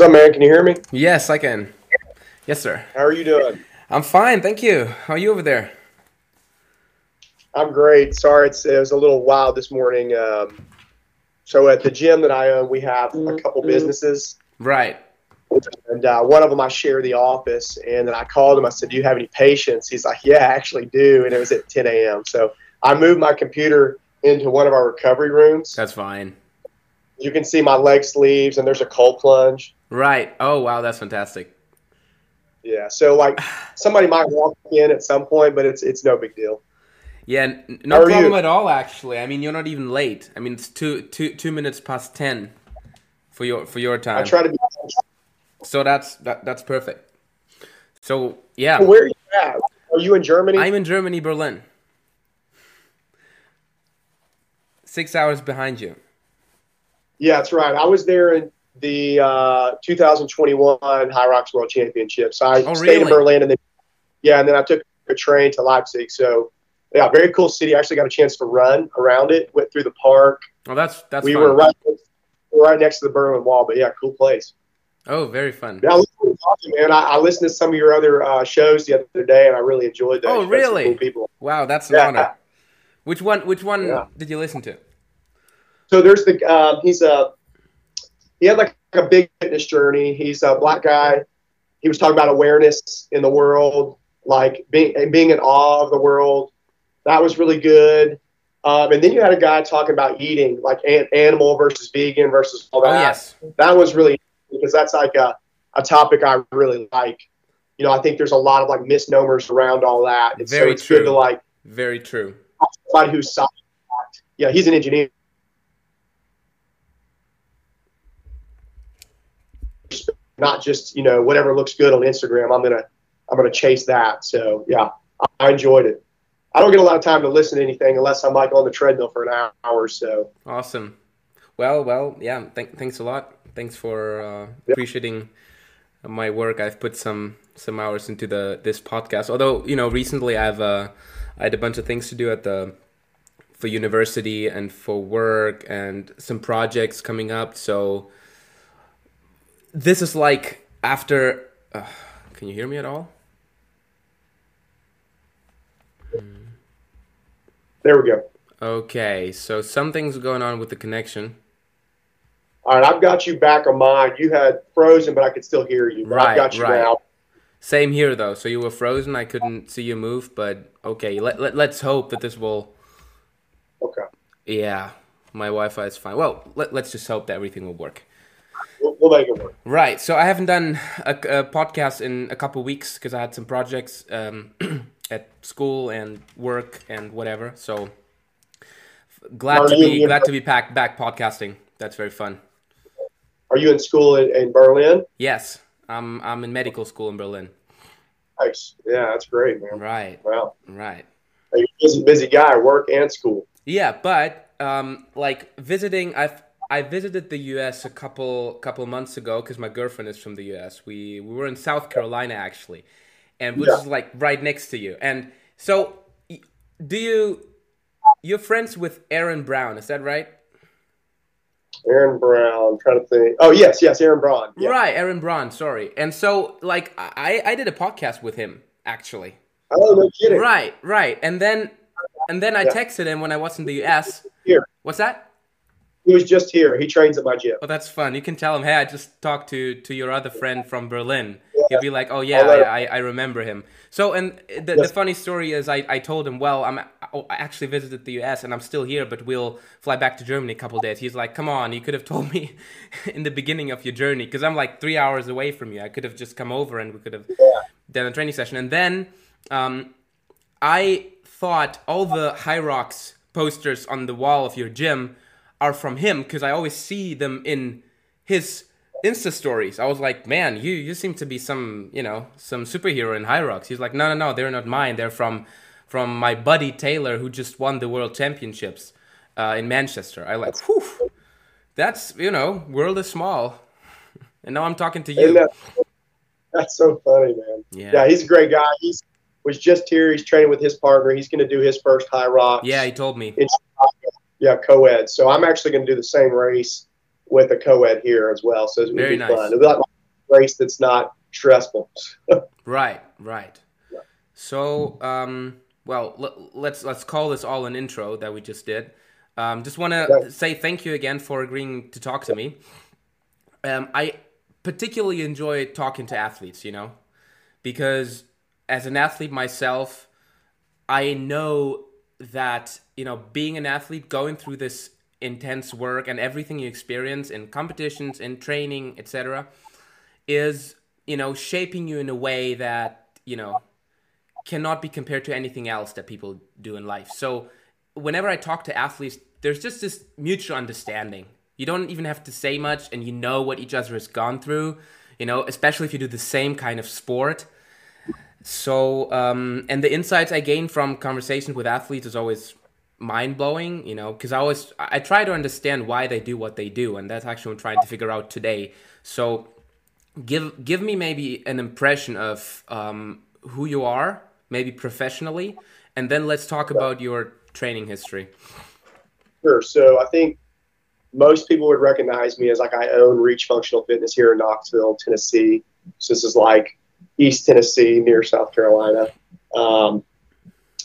What's up, man? Can you hear me? Yes, I can. Yes, sir. How are you doing? I'm fine, thank you. How are you over there? I'm great. Sorry, it's, it was a little wild this morning. Um, so at the gym that I own, we have a couple businesses, Right. and uh, one of them I share the office. And then I called him. I said, "Do you have any patients?" He's like, "Yeah, I actually do." And it was at 10 a.m. So I moved my computer into one of our recovery rooms. That's fine. You can see my leg sleeves, and there's a cold plunge. Right. Oh, wow, that's fantastic. Yeah. So like somebody might walk in at some point, but it's it's no big deal. Yeah, no problem you? at all. Actually, I mean, you're not even late. I mean, it's two two two minutes past ten for your for your time. I try to be. so that's that that's perfect. So yeah, Where are you at? Are you in Germany? I'm in Germany, Berlin. Six hours behind you. Yeah, that's right. I was there in the uh, 2021 Hyrox World Championships. I Oh, stayed in? Berlin, and then yeah, and then I took a train to Leipzig. So yeah, very cool city. I actually got a chance to run around it. Went through the park. Oh, that's that's we fun. were right right next to the Berlin Wall. But yeah, cool place. Oh, very fun. Yeah, I listen to talking, man. I, I listened to some of your other uh, shows the other day, and I really enjoyed those. Oh, You've got some really? Cool people. Wow, that's an Yeah. honor. Which one? Which one Yeah. did you listen to? So there's the um, he's a he had like a big fitness journey. He's a black guy. He was talking about awareness in the world, like being and being in awe of the world. That was really good. Um, and then you had a guy talking about eating, like an, animal versus vegan versus all Oh that. yes. That was really because that's like a, a topic I really like. You know, I think there's a lot of like misnomers around all that. And Very so it's good true. to like Very true. somebody who's solid. Yeah, he's an engineer. Not just you know whatever looks good on Instagram. I'm gonna I'm gonna chase that. So yeah, I- enjoyed it. I don't get a lot of time to listen to anything unless I'm like on the treadmill for an hour or so. Awesome. Well, well, yeah. Th- thanks a lot. Thanks for uh, appreciating my work. I've put some some hours into the this podcast. Although you know, recently I've uh, I had a bunch of things to do at the for university and for work and some projects coming up. So this is like after. Uh, can you hear me at all? There we go. Okay, so something's going on with the connection. All right, I've got you back on mine. You had frozen, but I could still hear you. Right, I've got you right. now. Same here though. So you were frozen. I couldn't see you move, but okay. Let, let let's hope that this will. Okay, Yeah, my Wi-Fi is fine. Well, let, let's just hope that everything will work. We'll, we'll make it work. Right. So I haven't done a, a podcast in a couple weeks because I had some projects um, at school and work and whatever. So glad Are to be in- glad to be back back podcasting. That's very fun. Are you in school in, in Berlin? Yes, I'm I'm in medical school in Berlin. Nice. Yeah, that's great, man. Right. Wow. Right. You're a busy, busy guy, work and school. Yeah, but um, like visiting, I've I visited the U.S. a couple couple months ago because my girlfriend is from the U.S. We we were in South Carolina actually, and which Yeah. is like right next to you. And so, do you you're friends with Aaron Brown? Is that right? Aaron Brown. I'm trying to think. Oh yes, yes, Aaron Brown. Yeah. Right, Aaron Brown. Sorry. And so, like, I I did a podcast with him actually. Oh no kidding. Right, right. And then and then I Yeah. texted him when I was in the U.S. Here, What's that? He was just here. He trains at my gym. Oh, that's fun. You can tell him, hey, I just talked to to your other friend from Berlin. He'll be like, oh yeah, I, I, I remember him. So, and the, the funny story is, I, I told him, well, I'm I actually visited the U.S. and I'm still here, but we'll fly back to Germany a couple days. He's like, come on, you could have told me in the beginning of your journey because I'm like three hours away from you. I could have just come over and we could have done a training session. And then um, I thought all the Hyrox posters on the wall of your gym are from him because I always see them in his Insta stories. I was like, man, you you seem to be some you know some superhero in Hyrox. He's like, no, no, no, they're not mine. They're from from my buddy Taylor who just won the World Championships uh, in Manchester. I like, whew, that's you know, world is small. And now I'm talking to you. that's so funny, man. Yeah. Yeah, he's a great guy. He's was just here. He's training with his partner. He's going to do his first Hyrox. Yeah, he told me. in Chicago. Yeah, co-ed. So I'm actually going to do the same race with a co-ed here as well. So it would be nice. fun. It'll be like a race that's not stressful. Right, right. So, um, well, l- let's let's call this all an intro that we just did. Um, just want to Yeah. say thank you again for agreeing to talk to me. Um, I particularly enjoy talking to athletes, you know, because as an athlete myself, I know that you know being an athlete, going through this intense work and everything you experience in competitions, in training, etc., is you know shaping you in a way that you know cannot be compared to anything else that people do in life. So whenever I talk to athletes, there's just this mutual understanding. You don't even have to say much, and you know what each other has gone through. You know, especially if you do the same kind of sport. So, um, and the insights I gain from conversations with athletes is always mind blowing. You know, because I always I try to understand why they do what they do, and that's actually what I'm trying to figure out today. So, give give me maybe an impression of um, who you are, maybe professionally, and then let's talk about your training history. Sure. So I think most people would recognize me as like I own Reach Functional Fitness here in Knoxville, Tennessee. So this is like East Tennessee near South Carolina. Um,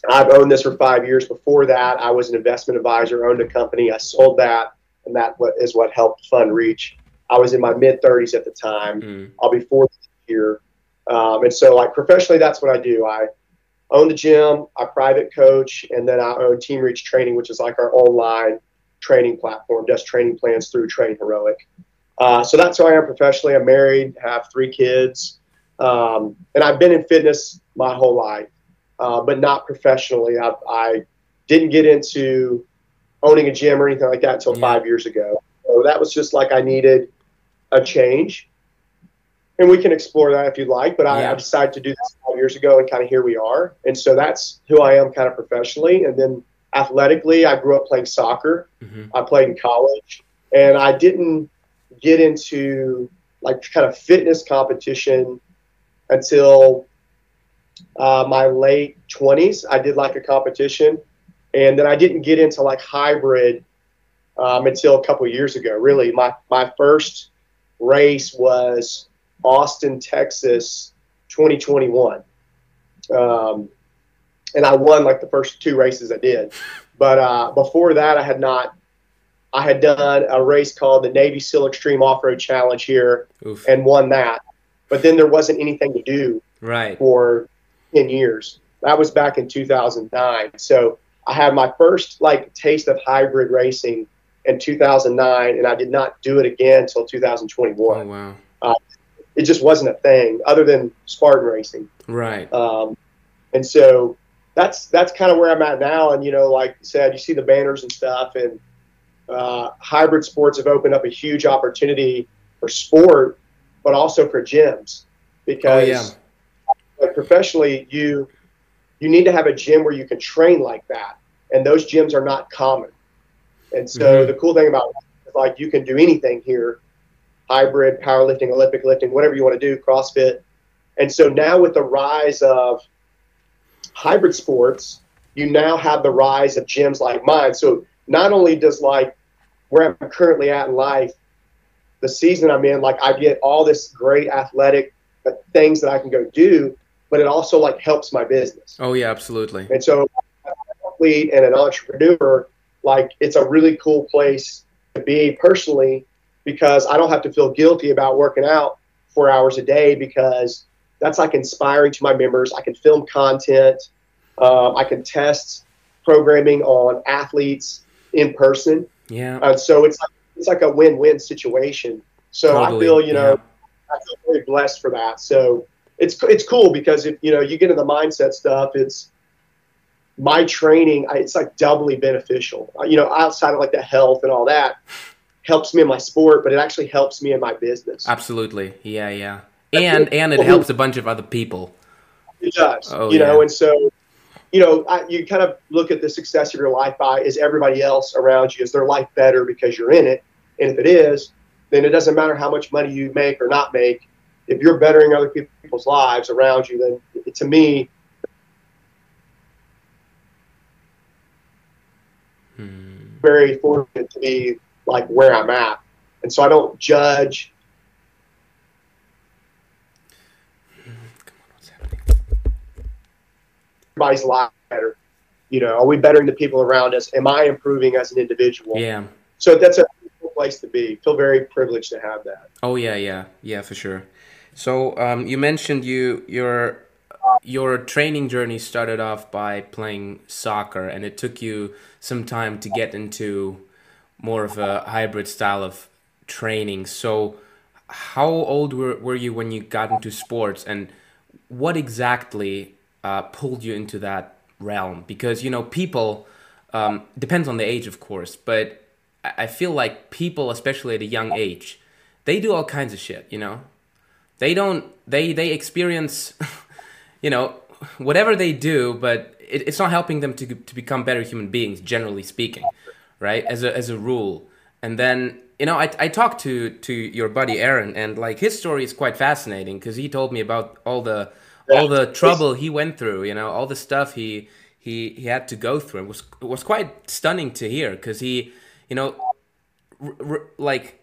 I've owned this for five years. Before that, I was an investment advisor, owned a company. I sold that, and that is what helped fund Reach. I was in my mid 30s at the time. Mm. I'll be 40 here. Um, and so, like professionally, that's what I do. I own the gym, I private coach, and then I own Team Reach Training, which is like our online training platform, does training plans through TrainHeroic. Uh, so that's who I am professionally. I'm married, have three kids, um, and I've been in fitness my whole life, uh, but not professionally. I, I didn't get into owning a gym or anything like that until Yeah. five years ago. So that was just like I needed a change. And we can explore that if you'd like, but I, Yeah. I decided to do this five years ago, and kind of here we are. And so that's who I am, kind of professionally. And then athletically, I grew up playing soccer. Mhm. I played in college, and I didn't get into like kind of fitness competition until uh, my late 20s. I did like a competition, and then I didn't get into like hybrid um, until a couple years ago. Really, my my first race was Austin, Texas, 2021, um, and I won like the first two races I did. But uh, before that, I had not. I had done a race called the Navy SEAL Extreme Off Road Challenge here Oof. and won that. But then there wasn't anything to do Right. for 10 years. That was back in 2009. So I had my first like taste of hybrid racing in 2009, and I did not do it again until Oh 2021. wow. It just wasn't a thing other than Spartan racing. Right. Um, and so that's that's kind of where I'm at now. And you know, like you said, you see the banners and stuff, and uh, hybrid sports have opened up a huge opportunity for sport, but also for gyms because Oh, yeah. like professionally, you you need to have a gym where you can train like that, and those gyms are not common. And so Mhm. the cool thing about it is like you can do anything here, hybrid, powerlifting, Olympic lifting, whatever you want to do, CrossFit. And so now with the rise of hybrid sports, you now have the rise of gyms like mine. So not only does like where I'm currently at in life, the season I'm in, like I get all this great athletic uh, things that I can go do, but it also like helps my business. Oh yeah, absolutely. And so, an athlete and an entrepreneur, like it's a really cool place to be personally because I don't have to feel guilty about working out four hours a day because that's like inspiring to my members. I can film content, um, I can test programming on athletes in person, Yeah. and so it's like, it's like a win-win situation. So I feel you know yeah. I feel very blessed for that. So it's it's cool because if you know you get into the mindset stuff, it's my training. I- It's like doubly beneficial. You know, outside of like the health and all that, helps me in my sport, but it actually helps me in my business. Absolutely. Yeah, yeah. And and it helps a bunch of other people. It does. Oh, you know, yeah. and so you know, I, you kind of look at the success of your life by is everybody else around you is their life better because you're in it, and if it is, then it doesn't matter how much money you make or not make. If you're bettering other people's lives around you, then to me, Hmm. very fortunate to be like where I'm at. and so I don't judge. Everybody's life better. You know, are we bettering the people around us? Am I improving as an individual? Yeah. So that's a cool place to be. Feel very privileged to have that. Oh yeah, yeah, yeah, for sure. So um, you mentioned you your your training journey started off by playing soccer, and it took you some time to get into more of a hybrid style of training. So, how old were, were you when you got into sports, and what exactly uh, pulled you into that realm? Because you know, people um, depends on the age, of course, but I feel like people, especially at a young age, they do all kinds of shit. You know, they don't they they experience, you know, whatever they do, but it, it's not helping them to to become better human beings, generally speaking, right? As a as a rule, and then you know, I, I talked to to your buddy Aaron, and like his story is quite fascinating because he told me about all the all the trouble he went through. You know, all the stuff he he he had to go through. It was it was quite stunning to hear because he, you know, like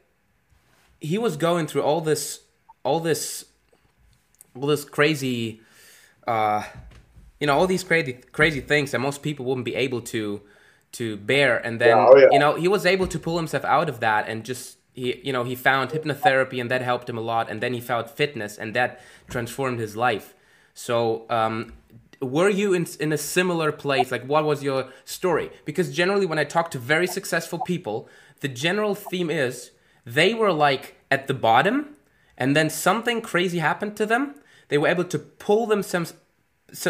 he was going through all this all this all this crazy, uh, you know, all these crazy crazy things that most people wouldn't be able to to bear and then Yeah, oh, yeah. you know he was able to pull himself out of that and just he you know he found hypnotherapy and that helped him a lot and then he found fitness and that transformed his life so um were you in, in a similar place like what was your story because generally when i talk to very successful people the general theme is they were like at the bottom and then something crazy happened to them they were able to pull themselves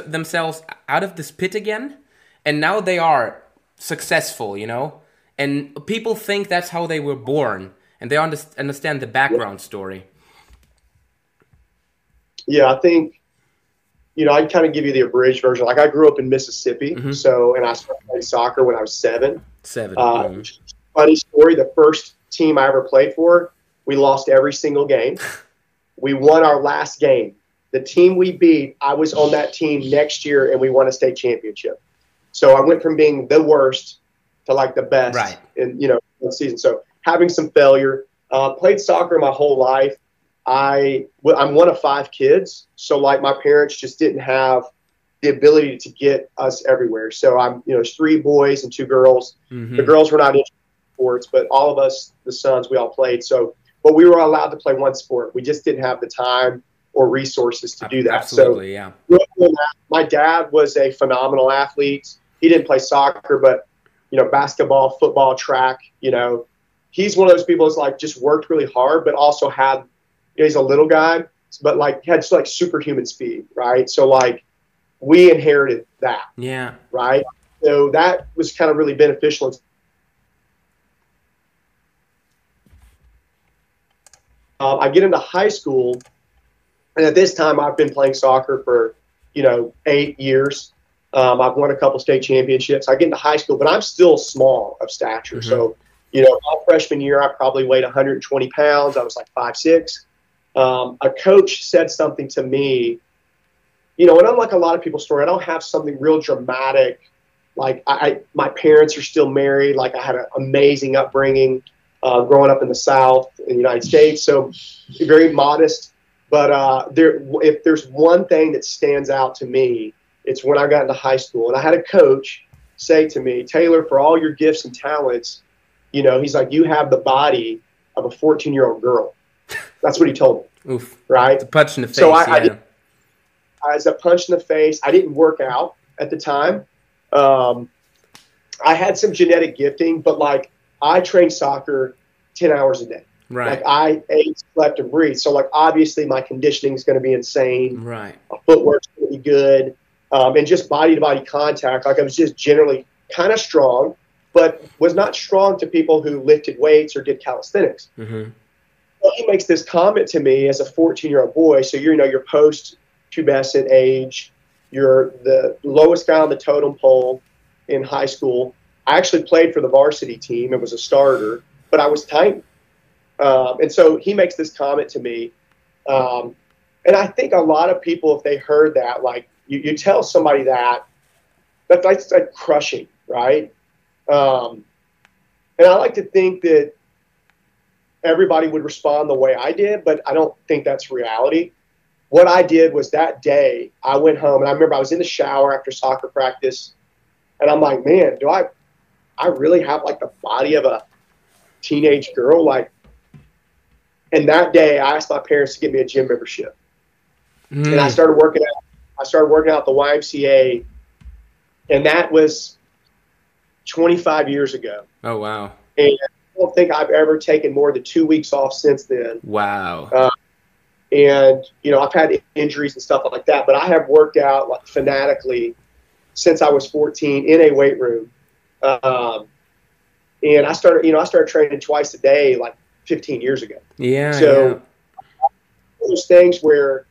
themselves out of this pit again and now they are successful, you know? And people think that's how they were born and they understand the background story. Yeah, I think, you know, I'd kind of give you the abridged version. Like I grew up in Mississippi, Mhm. so and I started playing soccer when I was seven. 7 Uh, Mhm. Funny story: the first team I ever played for, we lost every single game. we won our last game. The team we beat, I was on that team next year, and we won a state championship. So I went from being the worst to like the best Right. in you know one season. So having some failure. Uh, played soccer my whole life. I well, I'm one of five kids, so like my parents just didn't have the ability to get us everywhere. So I'm you know there's three boys and two girls. Mhm. The girls were not interested in sports, but all of us, the sons, we all played. So, but we were allowed to play one sport. We just didn't have the time or resources to do that. So Absolutely, yeah. doing that. My dad was a phenomenal athlete. He didn't play soccer, but you know, basketball, football, track. You know, he's one of those people that's like just worked really hard, but also had. You know, he's a little guy, but like had like superhuman speed, right? So like, we inherited that, Yeah. right? So that was kind of really beneficial. Um, I get into high school, and at this time, I've been playing soccer for you know eight years. Um, I've won a couple state championships. I get into high school, but I'm still small of stature. Mhm. So, you know, my freshman year, I probably weighed 120 pounds. I was like five six. Um, a coach said something to me, you know, and unlike a lot of people's story, I don't have something real dramatic. Like I, I my parents are still married. Like I had an amazing upbringing, uh, growing up in the South in the United States. So very modest. But uh, there, if there's one thing that stands out to me, it's when I got into high school, and I had a coach say to me, Taylor, for all your gifts and talents, you know, he's like, you have the body of a 14 year old girl. That's what he told me, Oof. right? The punch in the face. So I- I yeah. did- as a punch in the face. I didn't work out at the time. Um, I had some genetic gifting, but like I trained soccer 10 hours a day. right. Like I ate, slept, and breathed. So like obviously my conditioning is going to be insane. right. My footwork's going to be good, um, and just body to body contact. Like I was just generally kind of strong, but was not strong to people who lifted weights or did calisthenics. hmm Well, he makes this comment to me as a 14 year old boy. So you're, you know, you're post pubescent age. You're the lowest guy on the totem pole in high school. I actually played for the varsity team. It was a starter, but I was tiny. Um, and so he makes this comment to me. Um, and I think a lot of people, if they heard that, like you, you tell somebody that, that that's like crushing, right? Um, and I like to think that everybody would respond the way I did, but I don't think that's reality. What I did was that day I went home and I remember I was in the shower after soccer practice and I'm like, man, do I I really have like the body of a teenage girl? Like and that day I asked my parents to get me a gym membership. Mm. And I hmm. started working out I started working out at the YMCA and that was 25 years ago. Oh wow! And don't think I've ever taken more than two weeks off since then. Wow. Uh, and you know I've had injuries and stuff like that, but I have worked out like fanatically since I was 14 in a weight room. Um, and I started, you know, I started training twice a day like 15 years ago. Yeah. So yeah. those things where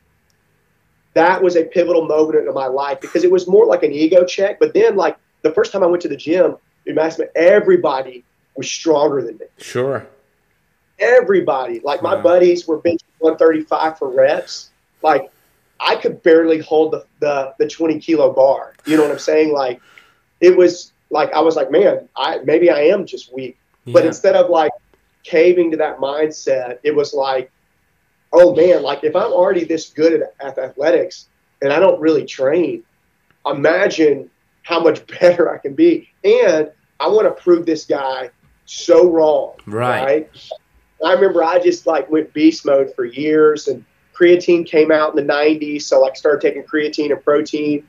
that was a pivotal moment in my life because it was more like an ego check. But then, like the first time I went to the gym, it maximum everybody was stronger than me. Sure. Everybody, like my buddies, were benching 135 for reps. Like I could barely hold the, the the 20 kilo bar. You know what I'm saying? Like it was like I was like, man, I maybe I am just weak. Yeah. But instead of like caving to that mindset, it was like, oh man, like if I'm already this good at, at athletics and I don't really train, imagine how much better I can be. And I want to prove this guy so wrong. Right. right. I remember I just like went beast mode for years and creatine came out in the 90s. So like started taking creatine and protein.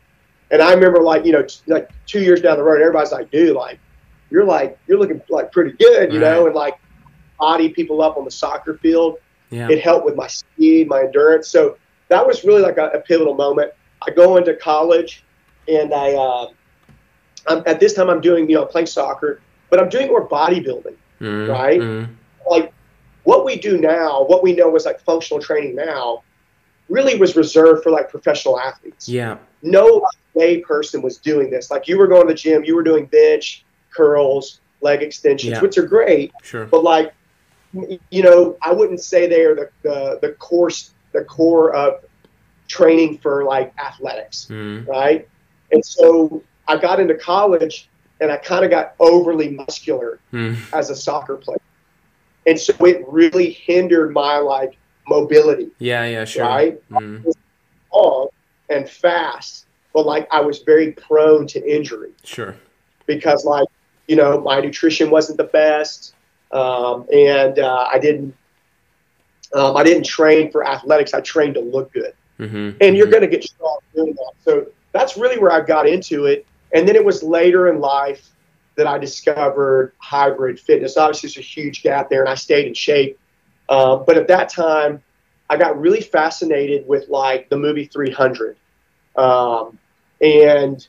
And I remember like, you know, t- like two years down the road, everybody's like, dude, like you're like, you're looking like pretty good, you right. know, and like body people up on the soccer field. Yeah. It helped with my speed, my endurance. So that was really like a, a pivotal moment. I go into college and I, uh, I'm, at this time I'm doing, you know, playing soccer, but I'm doing more bodybuilding, mm-hmm. right? Mm-hmm. Like what we do now, what we know is like functional training now, really was reserved for like professional athletes. Yeah. No lay person was doing this. Like you were going to the gym, you were doing bench, curls, leg extensions, yeah. which are great. Sure. But like, you know, I wouldn't say they are the, the, the course, the core of training for like athletics, mm. right? And so I got into college and I kind of got overly muscular mm. as a soccer player. And so it really hindered my like mobility. Yeah, yeah, sure. Right? Mm. Long and fast, but like I was very prone to injury. Sure. Because like, you know, my nutrition wasn't the best. Um, and uh, I didn't um, I didn't train for athletics. I trained to look good. Mm-hmm. And you're mm-hmm. going to get strong doing that. So that's really where I got into it. And then it was later in life that I discovered hybrid fitness. Obviously, there's a huge gap there, and I stayed in shape. Um, but at that time, I got really fascinated with like the movie 300, um, and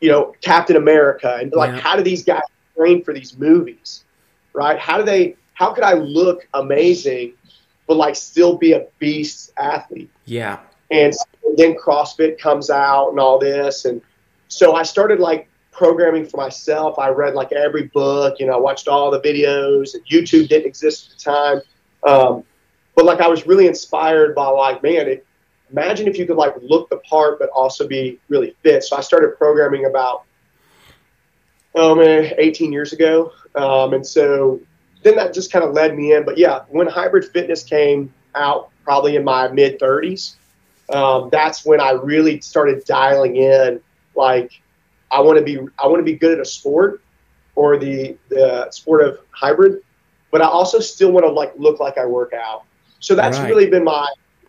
you know Captain America, and like yeah. how do these guys train for these movies, right? How do they? How could I look amazing, but like still be a beast athlete? Yeah. And then CrossFit comes out and all this, and so I started like programming for myself. I read like every book, you know, I watched all the videos, YouTube didn't exist at the time. Um, but like I was really inspired by like, man, it, imagine if you could like look the part but also be really fit. So I started programming about oh man, 18 years ago, um, and so then that just kind of led me in. But yeah, when hybrid fitness came out, probably in my mid 30s, um, that's when I really started dialing in. Like, I want to be, I want to be good at a sport or the the sport of hybrid, but I also still want to like look like I work out. So that's right. really been my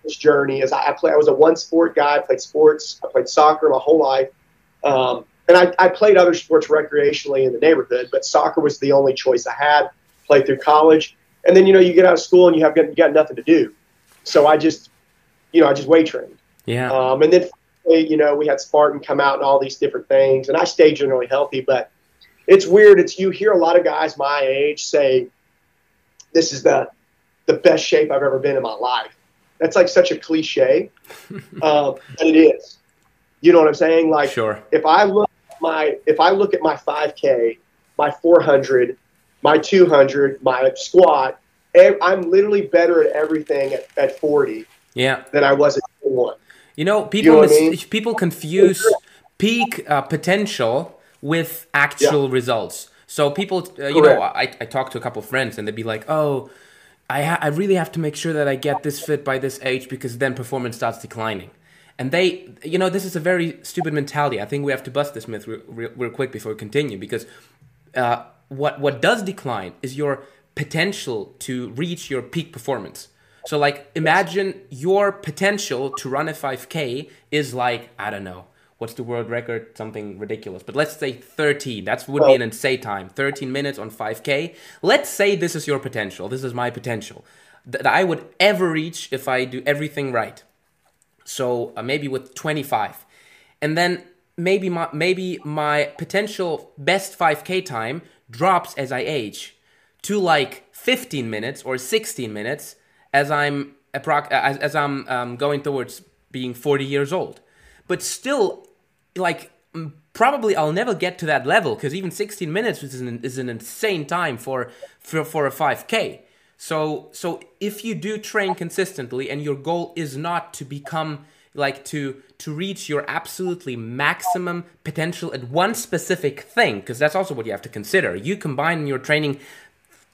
journey. As I, I play, I was a one sport guy. I played sports. I played soccer my whole life, um, and I, I played other sports recreationally in the neighborhood. But soccer was the only choice I had. Played through college, and then you know you get out of school and you have you got nothing to do. So I just you know, I just weight trained. Yeah. Um, and then, you know, we had Spartan come out and all these different things, and I stayed generally healthy. But it's weird. It's you hear a lot of guys my age say, "This is the the best shape I've ever been in my life." That's like such a cliche, um, but it is. You know what I'm saying? Like, sure. If I look at my if I look at my 5K, my 400, my 200, my squat, I'm literally better at everything at, at 40 yeah. than I was at one. You know, people you know I mean? people confuse peak uh, potential with actual yeah. results. So people, uh, you know, I, I talk to a couple of friends and they'd be like, "Oh, I, ha- I really have to make sure that I get this fit by this age because then performance starts declining. And they, you know, this is a very stupid mentality. I think we have to bust this myth real, real, real quick before we continue because uh, what what does decline is your potential to reach your peak performance. So, like, imagine your potential to run a 5K is like I don't know what's the world record? Something ridiculous. But let's say 13. That would be an insane time. 13 minutes on 5K. Let's say this is your potential. This is my potential that I would ever reach if I do everything right. So uh, maybe with 25. And then maybe my, maybe my potential best 5K time drops as I age to like 15 minutes or 16 minutes as I'm as, as I'm um, going towards being 40 years old. But still, like probably I'll never get to that level because even 16 minutes is an, is an insane time for, for for a 5k. So so if you do train consistently and your goal is not to become like to to reach your absolutely maximum potential at one specific thing because that's also what you have to consider. You combine your training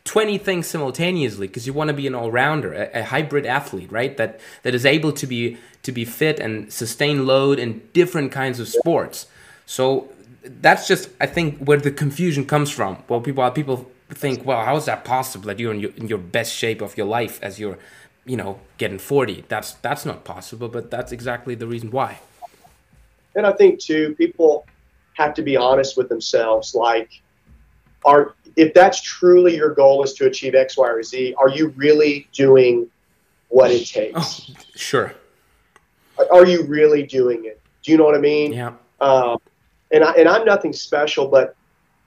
20 things simultaneously because you want to be an all-rounder a, a, hybrid athlete right? That that is able to be to be fit and sustain load in different kinds of sports. So that's just i think where the confusion comes from. Well people people think well how is that possible that you're in your, in your best shape of your life as you're you know getting 40 that's that's not possible but that's exactly the reason why. And i think too people have to be honest with themselves like are if that's truly your goal is to achieve X, Y, or Z, are you really doing what it takes? Oh, sure. Are you really doing it? Do you know what I mean? Yeah. Um, and I and I'm nothing special, but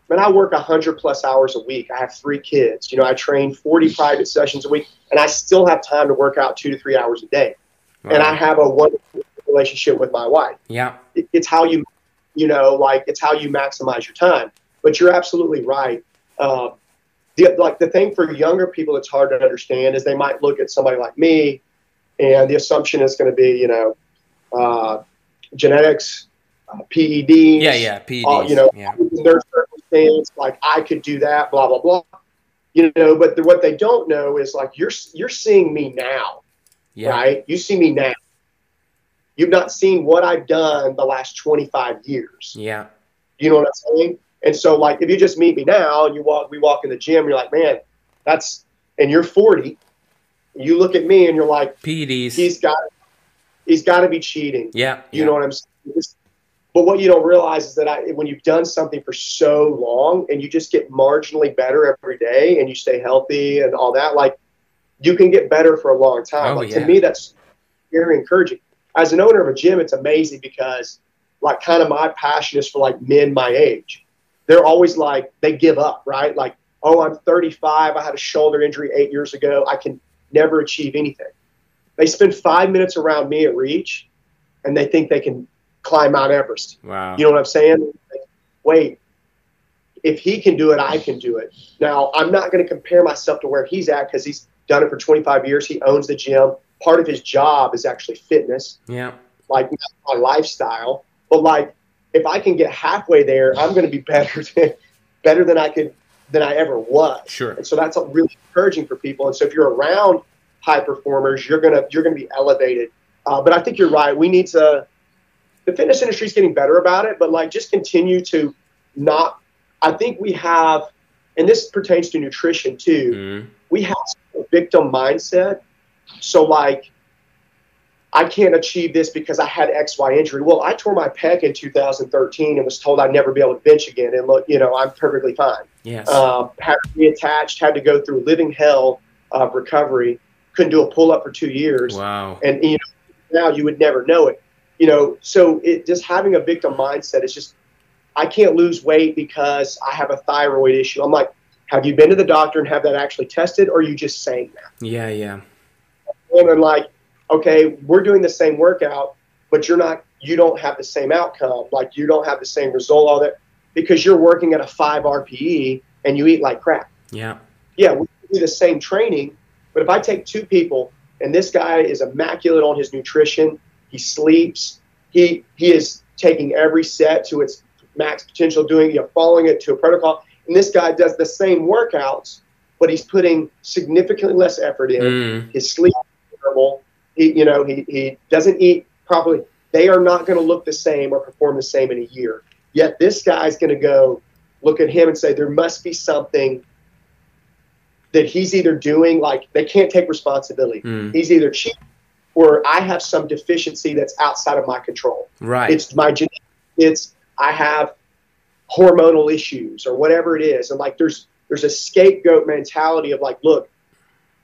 man, I work hundred plus hours a week. I have three kids. You know, I train 40 private sessions a week, and I still have time to work out two to three hours a day. Wow. And I have a wonderful relationship with my wife. Yeah. It, it's how you, you know, like it's how you maximize your time. But you're absolutely right. Uh, the, like the thing for younger people that's hard to understand is they might look at somebody like me, and the assumption is going to be, you know, uh, genetics, uh, PEDs. Yeah, yeah, PEDs. Uh, you know, yeah. their circumstance, like I could do that, blah blah blah. You know, but the, what they don't know is like you're you're seeing me now, yeah. right? You see me now. You've not seen what I've done the last 25 years. Yeah. You know what I'm saying? And so, like, if you just meet me now and you walk, we walk in the gym, you're like, man, that's, and you're 40, you look at me and you're like, PEDs. He's got, he's got to be cheating. Yeah. You yeah. know what I'm saying? But what you don't realize is that I, when you've done something for so long and you just get marginally better every day and you stay healthy and all that, like, you can get better for a long time. Oh, like, yeah. to me, that's very encouraging. As an owner of a gym, it's amazing because, like, kind of my passion is for like men my age they're always like they give up, right? Like, oh, I'm 35. I had a shoulder injury eight years ago. I can never achieve anything. They spend five minutes around me at Reach, and they think they can climb Mount Everest. Wow. You know what I'm saying? Wait, if he can do it, I can do it. Now, I'm not going to compare myself to where he's at because he's done it for 25 years. He owns the gym. Part of his job is actually fitness. Yeah. Like my lifestyle. But like if I can get halfway there, I'm going to be better than, better than I could than I ever was. Sure. And so that's really encouraging for people. And so if you're around high performers, you're gonna you're gonna be elevated. Uh, but I think you're right. We need to. The fitness industry is getting better about it, but like just continue to not. I think we have, and this pertains to nutrition too. Mm. We have a victim mindset. So like I can't achieve this because I had X, Y injury. Well, I tore my pec in 2013 and was told I'd never be able to bench again. And look, you know, I'm perfectly fine. Yes. Um, had to be attached, had to go through living hell of recovery. Couldn't do a pull up for two years. Wow. And you know, now you would never know it. You know, so it just having a victim mindset is just, I can't lose weight because I have a thyroid issue. I'm like, have you been to the doctor and have that actually tested, or are you just saying that? Yeah, yeah. And then like, okay, we're doing the same workout, but you're not, you don't have the same outcome. Like you don't have the same result, all that, because you're working at a five RPE and you eat like crap. Yeah. Yeah, we do the same training, but if I take two people and this guy is immaculate on his nutrition, he sleeps, he he is taking every set to its max potential, doing you know, following it to a protocol, and this guy does the same workouts, but he's putting significantly less effort in. Mm. His sleep is terrible. He, you know, he, he doesn't eat properly. They are not going to look the same or perform the same in a year. Yet this guy's going to go look at him and say there must be something that he's either doing like they can't take responsibility. Mm. He's either cheap or I have some deficiency that's outside of my control. Right. It's my genetic. It's I have hormonal issues or whatever it is, and like there's there's a scapegoat mentality of like, look,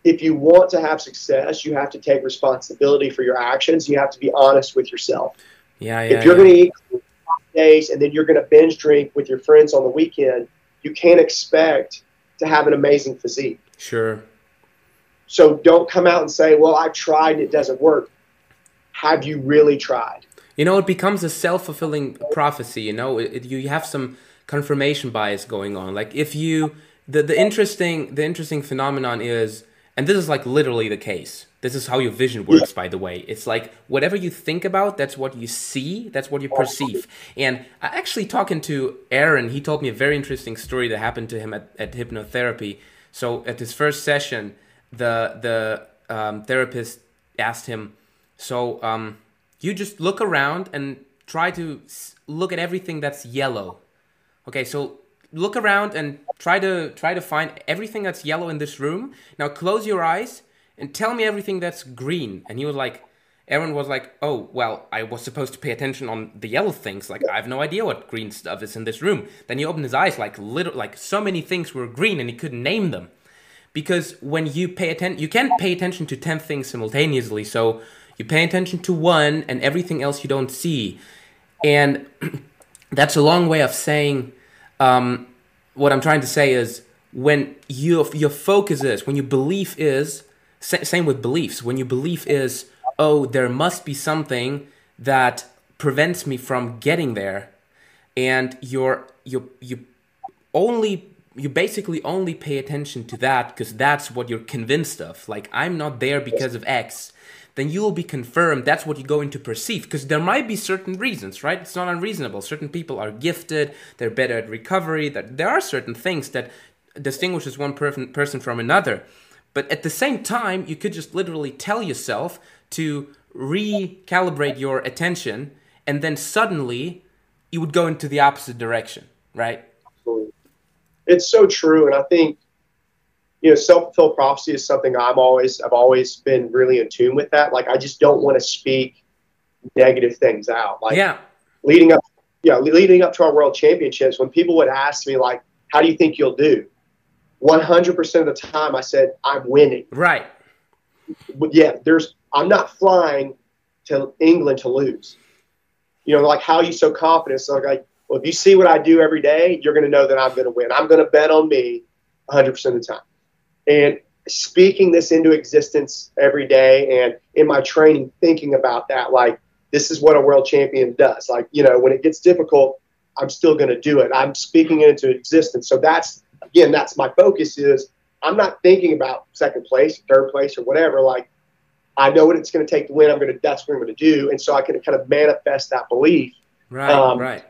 if you want to have success, you have to take responsibility for your actions. You have to be honest with yourself. yeah, yeah. if you're yeah. going to eat five days and then you're going to binge drink with your friends on the weekend, you can't expect to have an amazing physique. Sure. So don't come out and say, "Well, I tried and it doesn't work." Have you really tried? You know, it becomes a self-fulfilling prophecy. You know, it, it- you have some confirmation bias going on. Like if you, the the interesting the interesting phenomenon is, and this is like literally the case. This is how your vision works, by the way. It's like whatever you think about, that's what you see, that's what you perceive. And I actually talking to Aaron, he told me a very interesting story that happened to him at, at hypnotherapy. So at his first session, the the um, therapist asked him, "So um, you just look around and try to look at everything that's yellow. Okay, so look around and try to try to find everything that's yellow in this room. Now close your eyes and tell me everything that's green." And he was like. Aaron was like, "Oh, well, I was supposed to pay attention on the yellow things. Like, I have no idea what green stuff is in this room." Then he opened his eyes, like, little, like so many things were green, and he couldn't name them because when you pay attention you can't pay attention to 10 things simultaneously so you pay attention to one and everything else you don't see and that's a long way of saying um, what i'm trying to say is when you, your focus is when your belief is sa- same with beliefs. When your belief is oh there must be something that prevents me from getting there and you're you you only you basically only pay attention to that because that's what you're convinced of. Like i'm not there because of x then you will be confirmed that's what you're going to perceive. Because there might be certain reasons right? It's not unreasonable. Certain people are gifted they're better at recovery that there are certain things that distinguishes one person person from another. But at the same time you could just literally tell yourself to recalibrate your attention and then suddenly you would go into the opposite direction right. It's so true, and I think you know self fulfilled prophecy is something I'm always I've always been really in tune with that. Like I just don't want to speak negative things out. Like yeah leading up, yeah, leading up to our world championships, when people would ask me like, "How do you think you'll do?" 100% of the time, I said, "I'm winning." right But yeah, there's I'm not flying to England to lose. You know, like how are you so confident? So like, well, if you see what I do every day, you're going to know that I'm going to win. I'm going to bet on me 100% of the time. And speaking this into existence every day and in my training, thinking about that, like this is what a world champion does. Like, you know, when it gets difficult, I'm still going to do it. I'm speaking it into existence. So that's, again, that's my focus is I'm not thinking about second place, third place, or whatever. Like, I know what it's going to take to win. I'm going to, that's what I'm going to do. And so I can kind of manifest that belief. right Um, right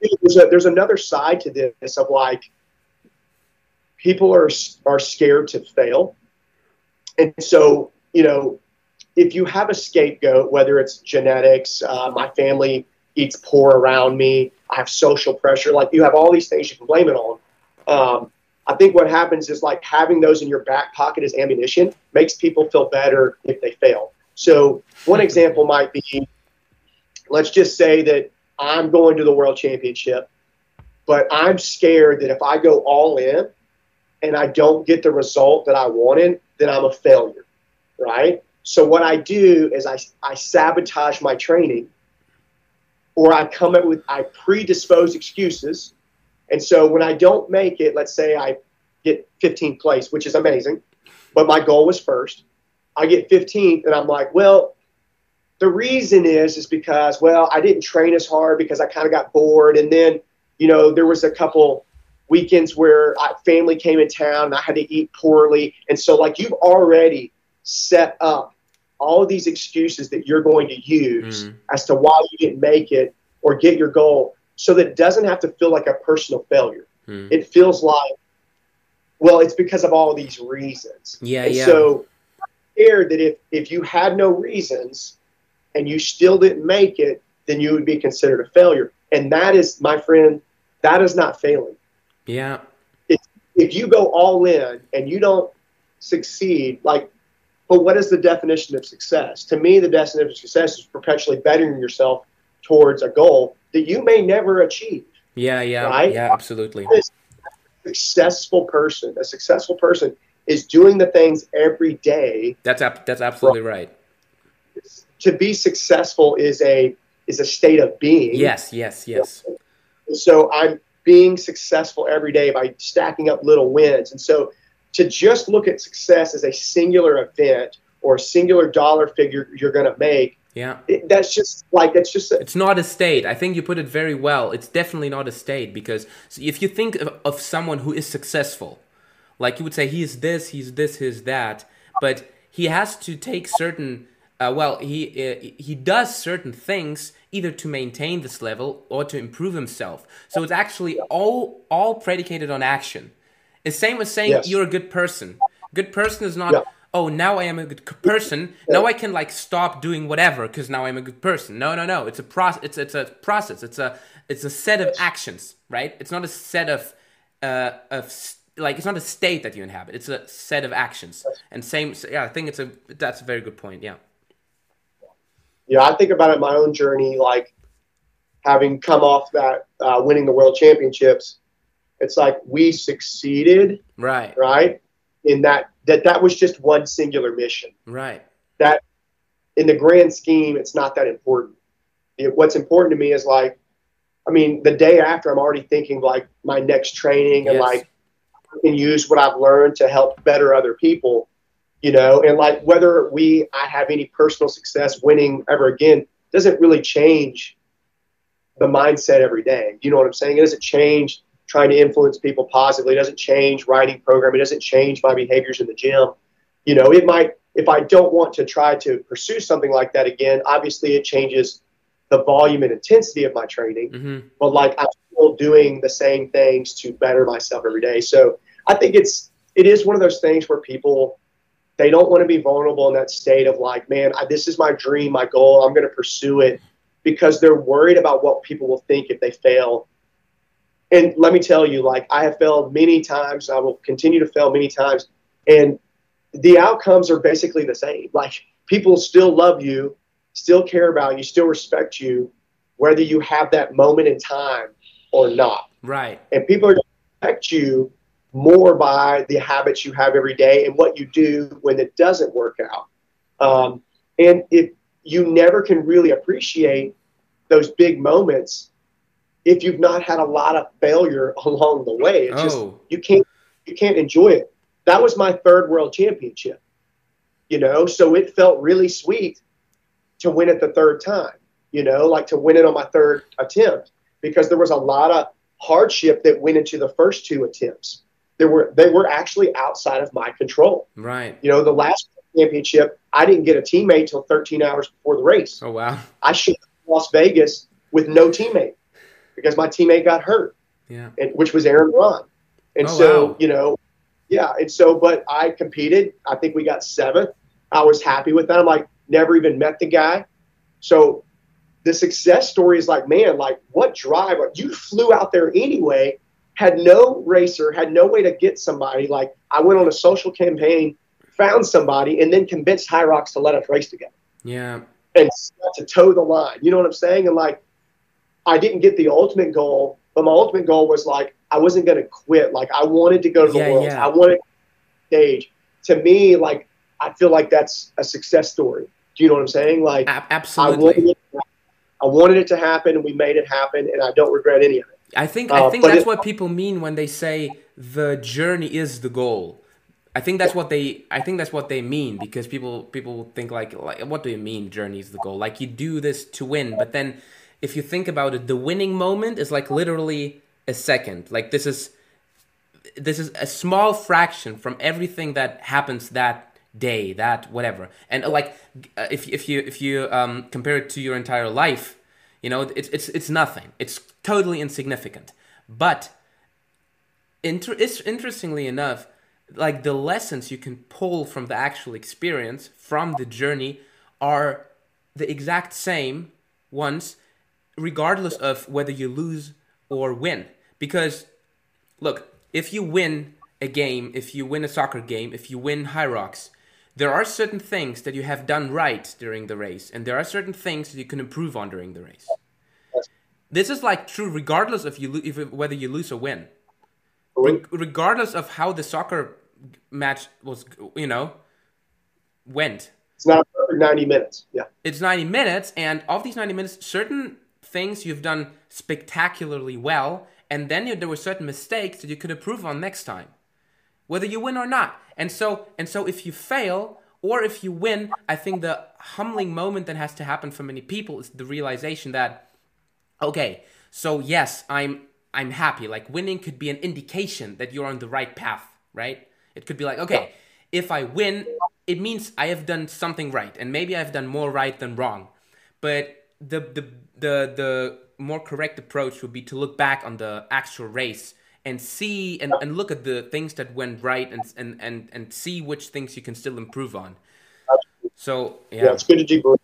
There's, a, there's another side to this of like, people are, are scared to fail. And so, you know, if you have a scapegoat, whether it's genetics, uh, my family eats poor around me, I have social pressure, like you have all these things you can blame it on. Um, I think what happens is like having those in your back pocket as ammunition makes people feel better if they fail. So, one example might be let's just say that I'm going to the world championship, but I'm scared that if I go all in and I don't get the result that I wanted, then I'm a failure, right? So, what I do is I, I sabotage my training or I come up with, I predispose excuses. And so when I don't make it, let's say I get 15th place, which is amazing, but my goal was first. I get 15th, and I'm like, well, the reason is is because well, I didn't train as hard because I kind of got bored, and then you know there was a couple weekends where I, family came in town and I had to eat poorly, and so like you've already set up all of these excuses that you're going to use Mm. as to why you didn't make it or get your goal so that it doesn't have to feel like a personal failure. Mm. It feels like, Well, it's because of all these reasons. Yeah, and yeah. So scared that if if you had no reasons and you still didn't make it, then you would be considered a failure. And that is, my friend, that is not failing. Yeah, If if you go all in and you don't succeed, like, but what is the definition of success? To me, the definition of success is perpetually bettering yourself towards a goal that you may never achieve. yeah, yeah, Right? yeah, absolutely. successful person, a successful person is doing the things every day. That's ab- that's absolutely right. To be successful is a is a state of being. Yes, yes, yes. So I'm being successful every day by stacking up little wins. And so to just look at success as a singular event or a singular dollar figure you're going to make, Yeah. it, that's just like that's just It's not a state. I think you put it very well. It's definitely not a state because if you think of, of someone who is successful, like you would say he is this, he's this, he's that, but he has to take certain. Uh, well, he uh, he does certain things either to maintain this level or to improve himself. So it's actually all all predicated on action. It's the same as saying Yes. you're a good person. Good person is not. Yeah. Oh, now I am a good person. Now I can like stop doing whatever because now I'm a good person. No, no, no. It's a process. It's it's a process. It's a it's a set of actions, right? It's not a set of uh of like it's not a state that you inhabit. It's a set of actions. And same. Yeah, I think it's a that's a very good point. Yeah. You know, I think about it in my own journey, like having come off that uh, winning the world championships. It's like we succeeded, Right. right? In that that that was just one singular mission. Right. That in the grand scheme, it's not that important. It, what's important to me is like, I mean, the day after, I'm already thinking like my next training and like I can use what I've learned to help better other people, you know, and like whether we I have any personal success winning ever again doesn't really change the mindset every day. You know what I'm saying? It doesn't change trying to influence people positively. It doesn't change writing program. It doesn't change my behaviors in the gym. You know, it might if I don't want to try to pursue something like that again, obviously it changes the volume and intensity of my training hmm but like I'm still doing the same things to better myself every day. So I think it's it is one of those things where people they don't want to be vulnerable in that state of like, man, I, this is my dream, my goal. I'm going to pursue it because they're worried about what people will think if they fail. And let me tell you, like I have failed many times. I will continue to fail many times, and the outcomes are basically the same. Like people still love you, still care about you, still respect you, whether you have that moment in time or not. Right. And people are going to respect you more by the habits you have every day and what you do when it doesn't work out. Um, and if you never can really appreciate those big moments if you've not had a lot of failure along the way. It's just Oh. you can't you can't enjoy it. That was my third world championship. You know, so it felt really sweet to win it the third time, you know, like to win it on my third attempt because there was a lot of hardship that went into the first two attempts. There were they were actually outside of my control. Right. You know, the last championship, I didn't get a teammate till 13 hours before the race. Oh wow. I showed Las Vegas with no teammate because my teammate got hurt Yeah. and, which was Aaron Ron. And Oh, so, wow. you know, yeah. And so, but I competed. I think we got seventh. I was happy with that. I'm like, never even met the guy. So the success story is like, man, like what drive? You flew out there anyway, had no racer, had no way to get somebody. Like I went on a social campaign, found somebody, and then convinced Hyrox to let us race together Yeah. and to toe the line. You know what I'm saying? And like, I didn't get the ultimate goal, but my ultimate goal was like, I wasn't going to quit. Like, I wanted to go to the Yeah, world. yeah. I wanted stage. To me, like, I feel like that's a success story. Do you know what I'm saying? Like, A- I absolutely. wanted, it, I wanted it to happen, and we made it happen, and I don't regret any of it. I think I Uh, think that's it- what people mean when they say the journey is the goal. I think that's what they I think that's what they mean because people people think like like what do you mean journey is the goal? Like you do this to win, but then if you think about it, the winning moment is like literally a second. Like this is this is a small fraction from everything that happens that day, that whatever. And like uh, if if you if you um, compare it to your entire life, you know, it's it's it's nothing. It's totally insignificant. But inter- interestingly enough, like the lessons you can pull from the actual experience from the journey are the exact same ones regardless of whether you lose or win because look if you win a game if you win a soccer game if you win Hyrox there are certain things that you have done right during the race and there are certain things that you can improve on during the race this is like true regardless of you lo- if, whether you lose or win Re- regardless of how the soccer match was you know went It's not 90 minutes. Yeah. it's 90 minutes and of these 90 minutes certain things you've done spectacularly well and then you, there were certain mistakes that you could improve on next time whether you win or not and so and so if you fail or if you win i think the humbling moment that has to happen for many people is the realization that okay so yes i'm i'm happy. Like winning could be an indication that you're on the right path right? It could be like okay if i win it means i have done something right and maybe i've done more right than wrong. But the the the the more correct approach would be to look back on the actual race and see and, and look at the things that went right and, and and and see which things you can still improve on. So Yeah, yeah it's good to debrief.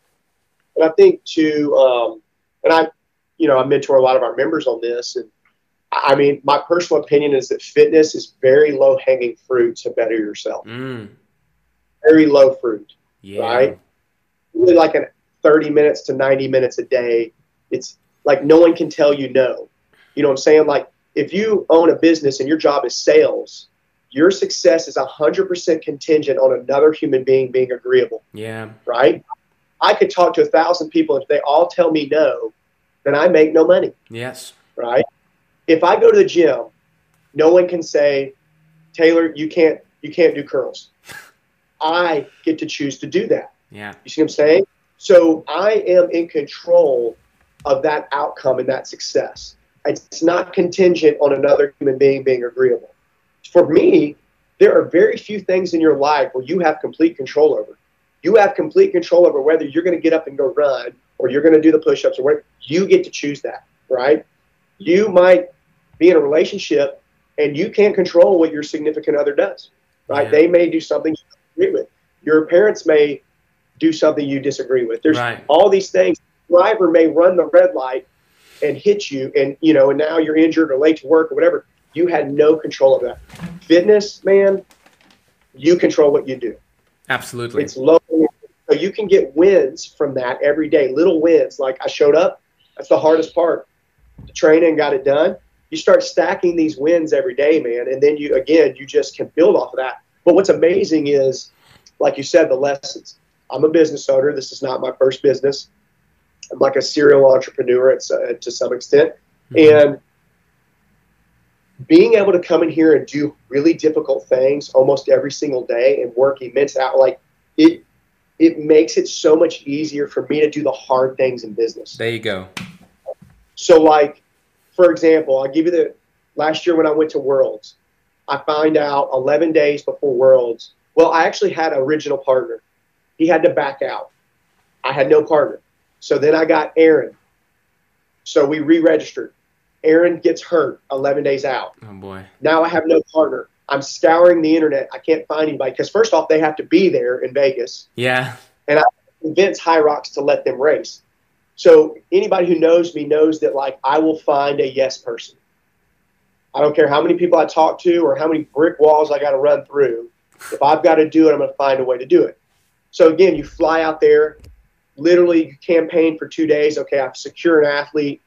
And I think to um, and I, you know, I mentor a lot of our members on this, and I mean, my personal opinion is that fitness is very low hanging fruit to better yourself. mm, Very low fruit. yeah Right. Really like an 30 minutes to 90 minutes a day. It's like no one can tell you no. You know what I'm saying? Like if you own a business and your job is sales, your success is 100% contingent on another human being being agreeable yeah right? I could talk to a thousand people. If they all tell me no, then I make no money, yes right? If I go to the gym, no one can say, Taylor, you can't you can't do curls. I get to choose to do that. yeah You see what I'm saying? So I am in control of that outcome and that success. It's not contingent on another human being being agreeable. For me, there are very few things in your life where you have complete control over. You have complete control over whether you're going to get up and go run or you're going to do the push ups or what. You get to choose that, right? You might be in a relationship and you can't control what your significant other does, right? Yeah. They may do something you agree with. Your parents may do something you disagree with. There's Right. all these things. Driver may run the red light and hit you, and you know, and now you're injured or late to work or whatever. You had no control of that. Fitness, man, you control what you do. absolutely It's low. You can get wins from that every day, little wins. Like I showed up. That's the hardest part. The training got it done. You start stacking these wins every day, man, and then you again you just can build off of that. But what's amazing is, like you said, the lessons. I'm a business owner. This is not my first business. I'm like a serial entrepreneur at, uh, to some extent, and being able to come in here and do really difficult things almost every single day and work immense out like it it makes it so much easier for me to do the hard things in business. There you go. So like for example i'll give you the last year when i went to worlds i find out 11 days before worlds well i actually had an original partner. He had to back out. I had no partner. So then i got aaron. So we re-registered. Aaron gets hurt 11 days out. Oh boy. Now I have no partner. I'm scouring the internet. I can't find anybody because first off, they have to be there in Vegas. yeah And I Convince Hyrox to let them race. So anybody who knows me knows that like I will find a yes person. I don't care how many people I talk to or how many brick walls I got to run through. If I've got to do it, I'm going to find a way to do it. So again, you fly out there, literally you campaign for two days. Okay, I've secured an athlete,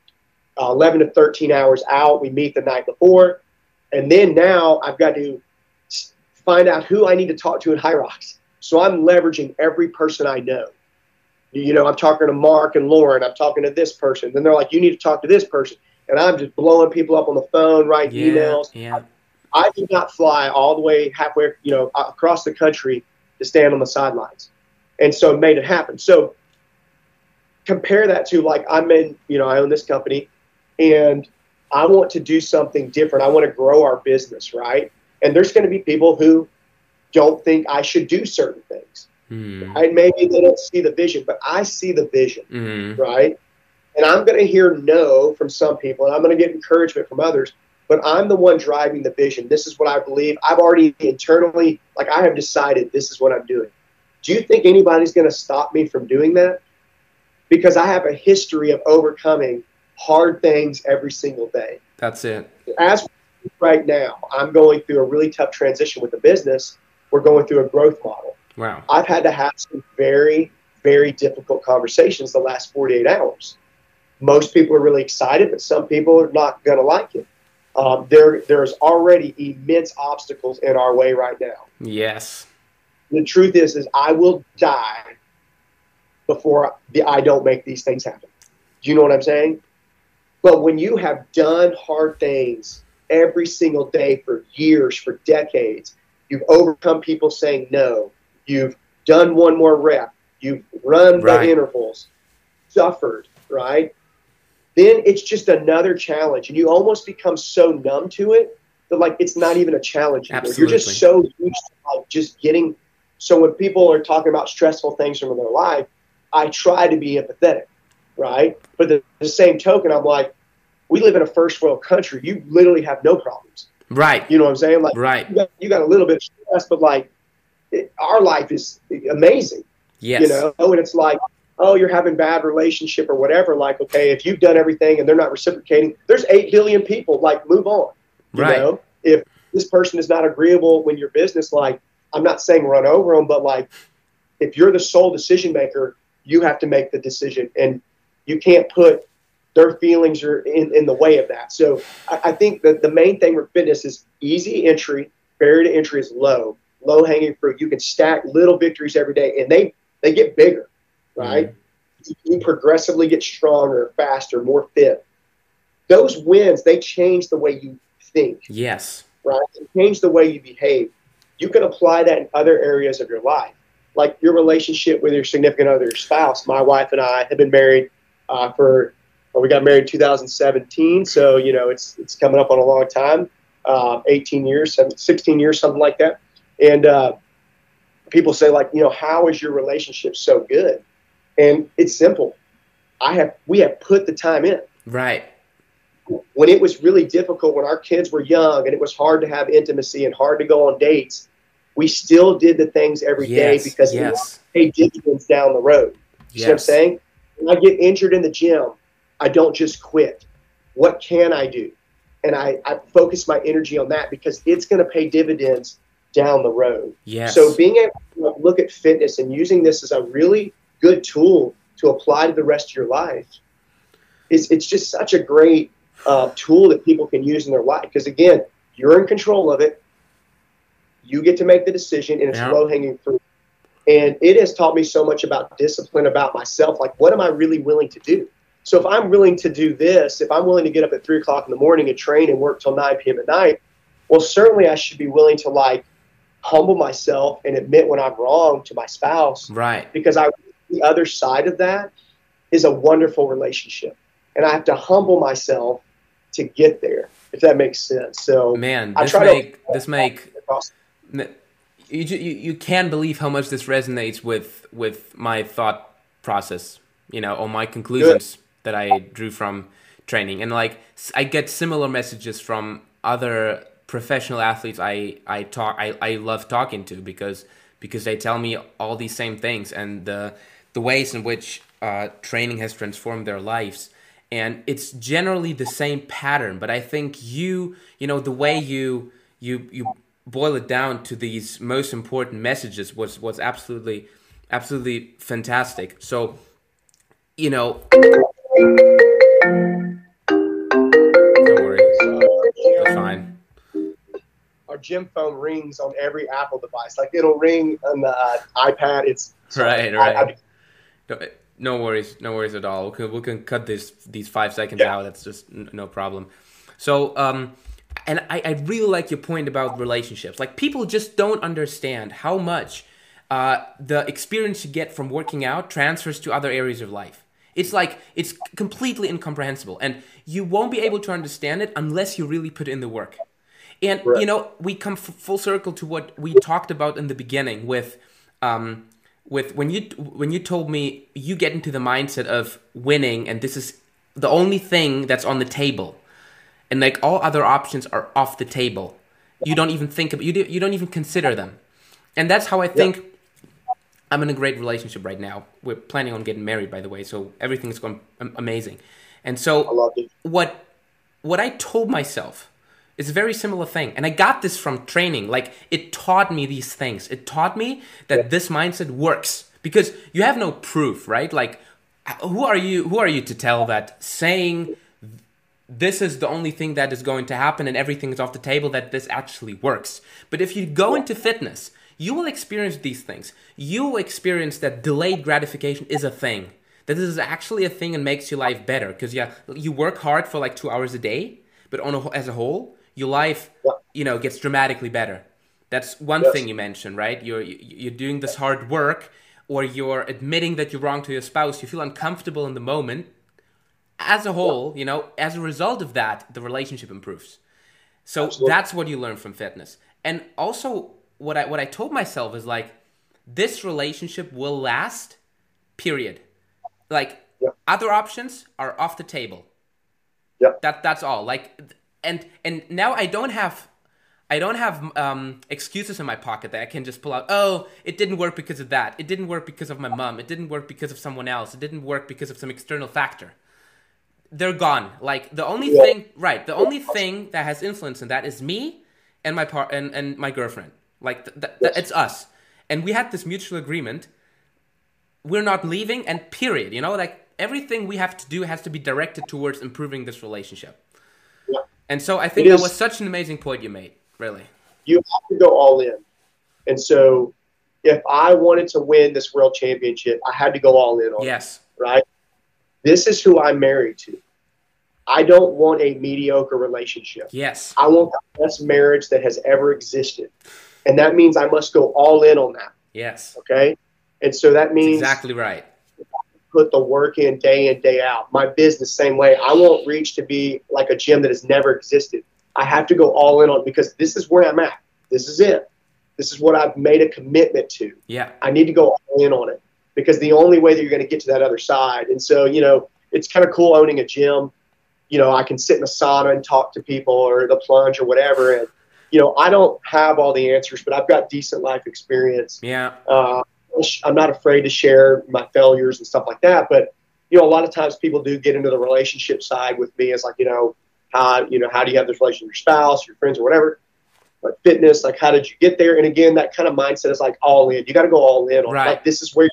uh, 11 to 13 hours out. We meet the night before. And then now I've got to find out who I need to talk to in Rocks. So I'm leveraging every person I know. You know, I'm talking to Mark and Lauren. I'm talking to this person. Then they're like, you need to talk to this person. And I'm just blowing people up on the phone, writing yeah emails. yeah I did not fly all the way halfway, you know, across the country to stand on the sidelines. And so it made it happen. So compare that to like I'm in, you know, I own this company and I want to do something different. I want to grow our business, right? And there's going to be people who don't think I should do certain things. mm. Right? Maybe they don't see the vision, but I see the vision Mm. right? And I'm going to hear no from some people, and I'm going to get encouragement from others. but I'm the one driving the vision. This is what I believe. I've already internally, like, I have decided this is what I'm doing. Do you think anybody's going to stop me from doing that? Because I have a history of overcoming hard things every single day. That's it. As right now, I'm going through a really tough transition with the business. We're going through a growth model. Wow. I've had to have some very, very difficult conversations the last 48 hours. Most people are really excited, but some people are not going to like it. Um, there, there's already immense obstacles in our way right now. Yes. The truth is, is I will die before the, I don't make these things happen. Do you know what I'm saying? But when you have done hard things every single day for years, for decades, you've overcome people saying no, you've done one more rep, you've run Right. the intervals, suffered, right? Then it's just another challenge, and you almost become so numb to it that like it's not even a challenge anymore. You're just so used to like just getting. So when people are talking about stressful things from their life, I try to be empathetic, right? But the, the same token, I'm like, we live in a first world country. You literally have no problems. Right. You know what I'm saying? Like Right. you got, you got a little bit of stress, but like it, our life is amazing. Yes. You know, and it's like, oh, you're having bad relationship or whatever. Like, okay, if you've done everything and they're not reciprocating, there's eight billion people. Like, move on. You Right. know, if this person is not agreeable when your business, like, I'm not saying run over them, but like, if you're the sole decision maker, you have to make the decision, and you can't put their feelings are in, in the way of that. So I, I think that the main thing with fitness is easy entry, barrier to entry is low, low hanging fruit. You can stack little victories every day, and they they get bigger, right? Mm-hmm. You progressively get stronger, faster, more fit. Those wins they change the way you think Yes. right? And change the way you behave. You can apply that in other areas of your life, like your relationship with your significant other, your spouse. My wife and I have been married uh, for, well, we got married in 2017, so you know it's it's coming up on a long time, uh, 18 years, 16 years, something like that. And uh, people say like, you know, how is your relationship so good? And it's simple. I have we have put the time in Right. when it was really difficult when our kids were young and it was hard to have intimacy and hard to go on dates, we still did the things every day Yes. because yes. it paid dividends down the road. You see what I'm saying? When I get injured in the gym, I don't just quit. What can I do? And I, I focus my energy on that because it's going to pay dividends down the road. Yes. So being able to look at fitness and using this as a really good tool to apply to the rest of your life is it's just such a great uh, tool that people can use in their life. Because again, you're in control of it. You get to make the decision, and it's Yeah. low hanging fruit. And it has taught me so much about discipline, about myself. Like, what am I really willing to do? So if I'm willing to do this, if I'm willing to get up at three o'clock in the morning and train and work till 9 p.m. at night, well, certainly I should be willing to like humble myself and admit when I'm wrong to my spouse right. because I the other side of that is a wonderful relationship, and I have to humble myself to get there. If that makes sense. So Man, I try to- make this make across- you, you you can't believe how much this resonates with with my thought process you know or my conclusions that i drew from training. And like i get similar messages from other professional athletes i i talk i, I love talking to because because they tell me all these same things and the the ways in which uh, training has transformed their lives. And it's generally the same pattern but i think you you know the way you you you boil it down to these most important messages was was absolutely absolutely fantastic. So you know don't worry. Fine. Our gym phone rings on every Apple device. Like it'll ring on the uh, iPad. It's right I- right. I- no, no worries no worries at all. We can, we can cut this these five seconds Yeah. out. That's just n- no problem. So um and I, I really like your point about relationships like people just don't understand how much uh, the experience you get from working out transfers to other areas of life it's like it's completely incomprehensible and you won't be able to understand it unless you really put in the work and Right. you know, we come f- full circle to what we talked about in the beginning with, um, with when you when you told me you get into the mindset of winning, and this is the only thing that's on the table. And like all other options are off the table. You don't even think of you do, you don't even consider them, and that's how I think. Yeah. I'm in a great relationship right now. We're planning on getting married, by the way, so everything's going amazing. And so, what what I told myself is a very similar thing, and I got this from training. Like it taught me these things. It taught me that yeah. this mindset works because you have no proof, right? Like, who are you? Who are you to tell that saying this is the only thing that is going to happen and everything is off the table that this actually works. But if you go into fitness, you will experience these things. You will experience that delayed gratification is a thing. That this is actually a thing and makes your life better. Because yeah, you work hard for like two hours a day, but on a, as a whole, your life, you know, gets dramatically better. That's one yes. thing you mentioned, right? You're you're doing this hard work, or you're admitting that you're wrong to your spouse. You feel uncomfortable in the moment, as a whole, you know, as a result of that, the relationship improves. So Absolutely. that's what you learn from fitness. And also what I what I told myself is like this relationship will last period. Like other options are off the table. Yeah. That that's all. Like and and now I don't have I don't have um, excuses in my pocket that I can just pull out. Oh, it didn't work because of that. It didn't work because of my mom. It didn't work because of someone else. It didn't work because of some external factor they're gone. Like the only yeah. thing, right? The only thing that has influence in that is me and my part and, and my girlfriend. Like th- th- th- it's us, and we had this mutual agreement. We're not leaving, and period. You know, like everything we have to do has to be directed towards improving this relationship. Yeah. And so I think that was such an amazing point you made. Really, you have to go all in, and so if I wanted to win this world championship, I had to go all in on. Yes. It, right this is who I'm married to. I don't want a mediocre relationship. Yes. I want the best marriage that has ever existed. And that means I must go all in on that. Yes. Okay. And so that means That's exactly right. Put the work in day in, day out. My business, same way. I won't reach to be like a gym that has never existed. I have to go all in on it because this is where I'm at. This is it. This is what I've made a commitment to. Yeah. I need to go all in on it because the only way that you're going to get to that other side. And so, you know, it's kind of cool owning a gym. You know, I can sit in the sauna and talk to people or the plunge or whatever. And, you know, I don't have all the answers, but I've got decent life experience. Yeah. Uh, I'm not afraid to share my failures and stuff like that. But, you know, a lot of times people do get into the relationship side with me as like, you know, how, you know, how do you have this relationship with your spouse, your friends or whatever? like fitness, like, how did you get there? And again, that kind of mindset is like all in. You got to go all in on right. like, this is where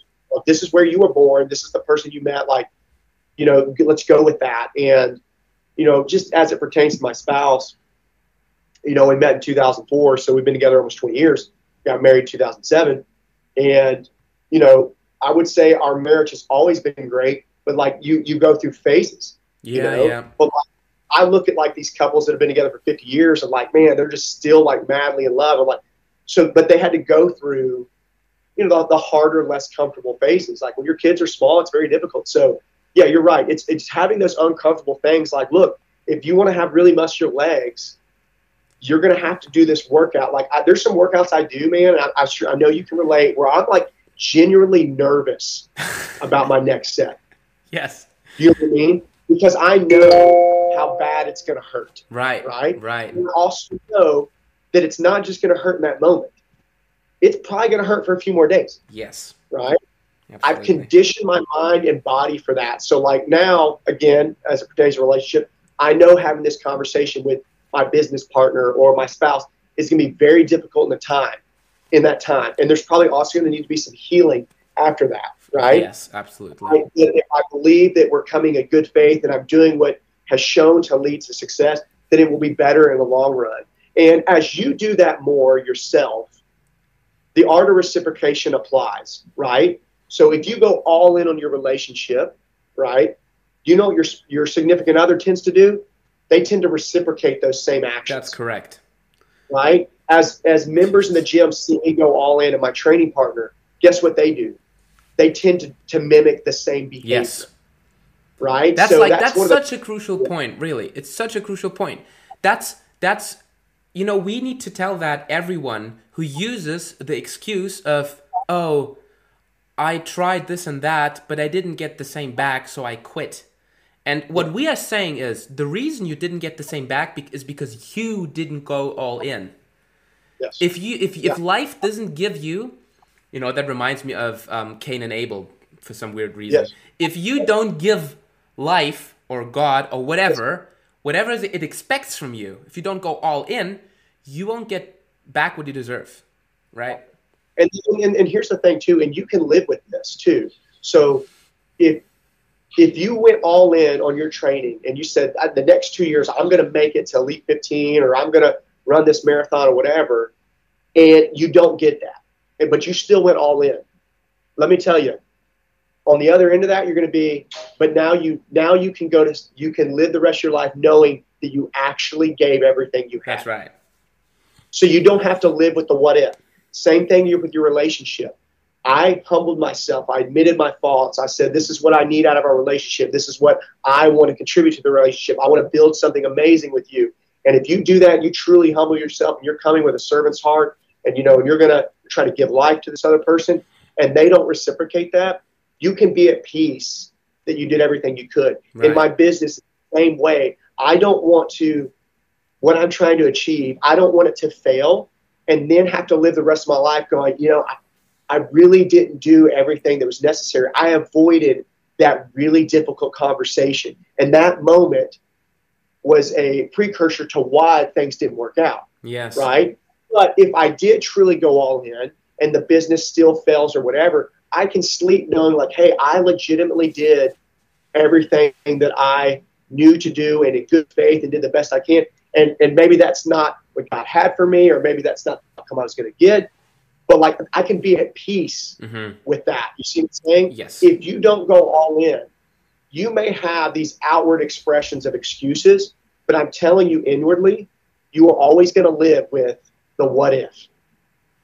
this is where you were born. This is the person you met. Like, you know, let's go with that. And, you know, just as it pertains to my spouse, you know, we met in 2004. So we've been together almost 20 years. Got married in 2007. And, you know, I would say our marriage has always been great, but like you, you go through phases. Yeah. You know? Yeah. But like, I look at like these couples that have been together for 50 years and like, man, they're just still like madly in love. I'm like, so, but they had to go through you know the, the harder, less comfortable phases. Like when your kids are small, it's very difficult. So yeah, you're right. It's it's having those uncomfortable things. Like look, if you want to have really muscular legs, you're going to have to do this workout. Like I, there's some workouts I do, man. I, I, I know you can relate. Where I'm like genuinely nervous about my next set. Yes. You know what I mean? Because I know how bad it's going to hurt. Right. Right. Right. And I also know that it's not just going to hurt in that moment it's probably going to hurt for a few more days. Yes. Right. Absolutely. I've conditioned my mind and body for that. So, like now, again, as it pertains to relationship, I know having this conversation with my business partner or my spouse is going to be very difficult in the time, in that time. And there's probably also going to need to be some healing after that, right? Yes, absolutely. I, if I believe that we're coming in good faith and I'm doing what has shown to lead to success, then it will be better in the long run. And as you do that more yourself, the art of reciprocation applies, right? So if you go all in on your relationship, right? You know what your your significant other tends to do? They tend to reciprocate those same actions. That's correct. Right? As as members in the gym see me go all in and my training partner, guess what they do? They tend to, to mimic the same behavior. Yes. Right? That's so like that's, that's such the, a crucial point, really. It's such a crucial point. That's that's you know, we need to tell that everyone who uses the excuse of, oh, I tried this and that, but I didn't get the same back, so I quit. And what we are saying is the reason you didn't get the same back be- is because you didn't go all in. Yes. If you if Yeah. if life doesn't give you, you know, that reminds me of um, Cain and Abel for some weird reason. Yes. If you don't give life or God or whatever, whatever it expects from you, if you don't go all in, you won't get back what you deserve, right? and, and and here's the thing too, and you can live with this too. So if if you went all in on your training and you said "Uh, the next two years I'm going to make it to elite 15 or I'm going to run this marathon or whatever, and you don't get that, but you still went all in. Let me tell you, on the other end of that, you're going to be. But now you now you can go to you can live the rest of your life knowing that you actually gave everything you had. That's right. So you don't have to live with the what if. Same thing with your relationship. I humbled myself. I admitted my faults. I said, this is what I need out of our relationship. This is what I want to contribute to the relationship. I want to build something amazing with you. And if you do that, you truly humble yourself and you're coming with a servant's heart and you know, and you're going to try to give life to this other person and they don't reciprocate that, you can be at peace that you did everything you could. Right. In my business, same way. I don't want to what I'm trying to achieve, I don't want it to fail and then have to live the rest of my life going, you know, I, I really didn't do everything that was necessary. I avoided that really difficult conversation. And that moment was a precursor to why things didn't work out, Yes. right? But if I did truly go all in and the business still fails or whatever, I can sleep knowing, like, hey, I legitimately did everything that I knew to do and in good faith and did the best I can. And, and maybe that's not what God had for me, or maybe that's not the outcome I was going to get. But like, I can be at peace hmm with that. You see what I'm saying? Yes. If you don't go all in, you may have these outward expressions of excuses, but I'm telling you inwardly, you are always going to live with the what if.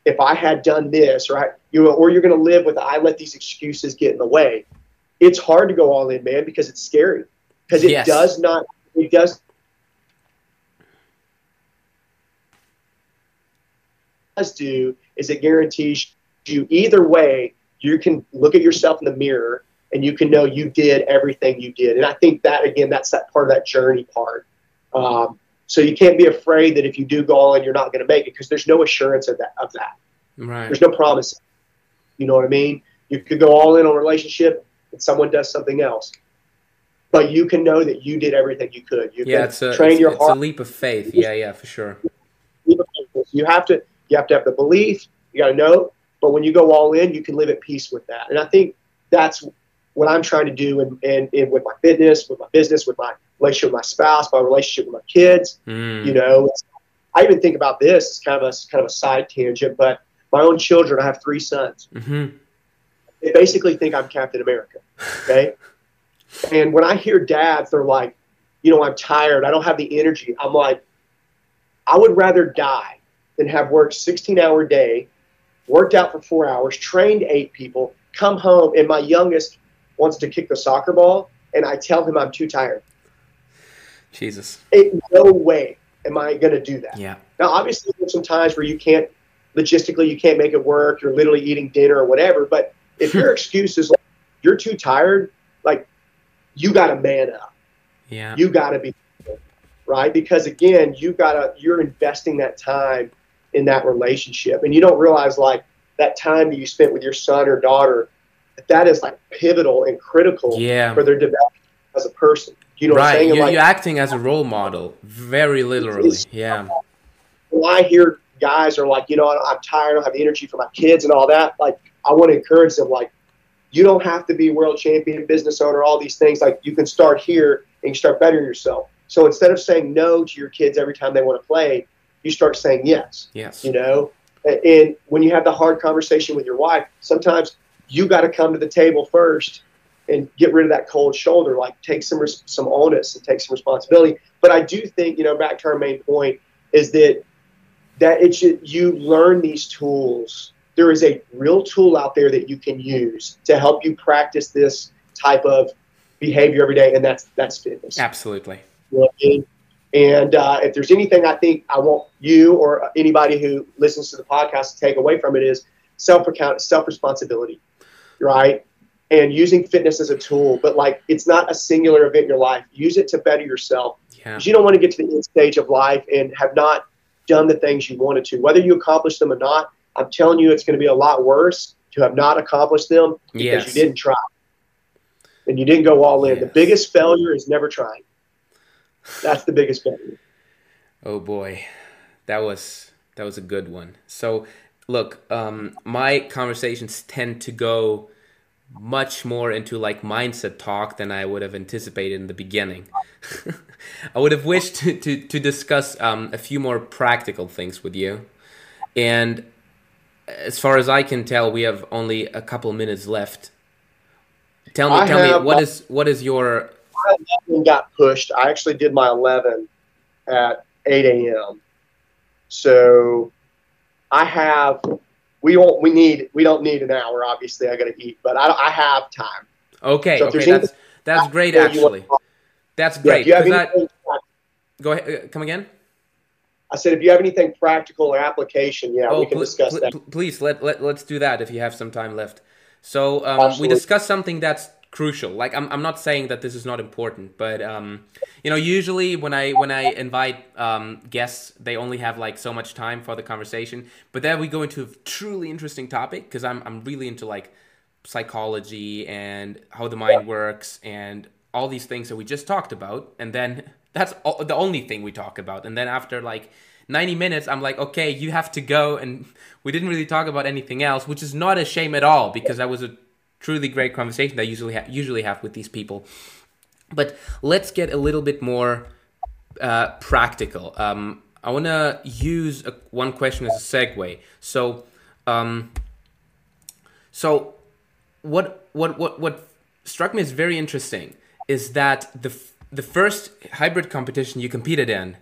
If I had done this, right? You or you're going to live with I let these excuses get in the way. It's hard to go all in, man, because it's scary. Because it Yes. does not. It does. Does do is it guarantees you either way you can look at yourself in the mirror and you can know you did everything you did. And I think that again, that's that part of that journey part. Um, so you can't be afraid that if you do go all in, you're not going to make it because there's no assurance of that. Of that, Right. there's no promise. You know what I mean? You could go all in on a relationship and someone does something else, but you can know that you did everything you could. You Yeah, can it's a train it's, your it's a leap of faith. Yeah, yeah, for sure. You have to you have to have the belief. You got to know. But when you go all in, you can live at peace with that. And I think that's what I'm trying to do in, in, in with my fitness, with my business, with my relationship with my spouse, my relationship with my kids. Mm. You know, I even think about this. It's kind of a kind of a side tangent, but my own children. I have three sons. hmm They basically think I'm Captain America. Okay. and when I hear dads, they're like, you know, I'm tired. I don't have the energy. I'm like, I would rather die than have worked 16 hour day, worked out for four hours, trained eight people, come home, and my youngest wants to kick the soccer ball, and I tell him I'm too tired. Jesus. It, no way am I going to do that. Yeah. Now, obviously, there's some times where you can't, logistically, you can't make it work. You're literally eating dinner or whatever. But if your excuse is like, you're too tired, like, you got to man up. Yeah. You got to be, right? Because again, you got to, you're investing that time in that relationship. And you don't realize, like, that time that you spent with your son or daughter, that, that is like pivotal and critical Yeah. for their development as a person. You know Right. You're, like, you're acting as a role model, very literally. It's- Yeah. when I hear guys are like, you know, I'm tired, I don't have the energy for my kids and all that, like, I want to encourage them, like, you don't have to be world champion, business owner, all these things. Like, you can start here and you start bettering yourself. So instead of saying no to your kids every time they want to play, you start saying yes, Yes. you know? And when you have the hard conversation with your wife, sometimes you got to come to the table first and get rid of that cold shoulder, like take some res- some onus and take some responsibility. But I do think, you know, back to our main point is that that it should you learn these tools. There is a real tool out there that you can use to help you practice this type of behavior every day, and that's that's fitness. Absolutely. You know I mean? And uh, if there's anything I think I want you or anybody who listens to the podcast to take away from it is self account, self responsibility, right? And using fitness as a tool, but like it's not a singular event in your life. Use it to better yourself. Yeah. You don't want to get to the end stage of life and have not done the things you wanted to. Whether you accomplish them or not, I'm telling you, it's going to be a lot worse to have not accomplished them because Yes. you didn't try and you didn't go all in. The biggest failure is never trying. That's the biggest failure. Oh boy, that was that was a good one. So, look, um, my conversations tend to go much more into like mindset talk than I would have anticipated in the beginning. I would have wished to to, to discuss um, a few more practical things with you, and as far as I can tell, we have only a couple minutes left. Tell me, I tell me, what is what is your My 11 got pushed. I actually did my 11 at 8 a.m. So I have. We won't. We need. We don't need an hour. Obviously, I got to eat, but I, I have time. okay? So okay, that's that's great Or you want- actually. That's great. if you have 'cause that- anything, Go ahead. uh, Come again. I said, if you have anything practical or application, yeah, we can pl- discuss pl- that. pl- please let, let let's do that if you have some time left. So um, we discussed something that's crucial. Like I'm, I'm not saying that this is not important, but um, you know, usually when I when I invite um, guests, they only have like so much time for the conversation. But then we go into a truly interesting topic because I'm I'm really into like psychology and how the mind works and all these things that we just talked about and then that's all, the only thing we talk about and then after like 90 minutes i'm like okay you have to go and we didn't really talk about anything else which is not a shame at all because that was a truly great conversation that I usually ha- usually have with these people. But let's get a little bit more uh, practical. Um, i want to use a, one question as a segue. So um, so what what what what struck me as very interesting is that the f- the first hybrid competition you competed in,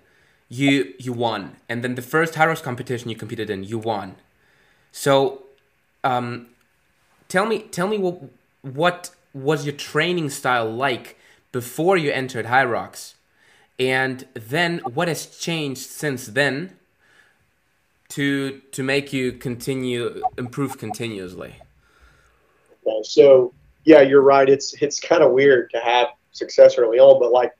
you you won, and then the first Hyrox competition you competed in, you won. So, um, tell me tell me what what was your training style like before you entered Hyrox, and then what has changed since then to to make you continue improve continuously. So yeah, you're right. It's it's kind of weird to have success early on, but like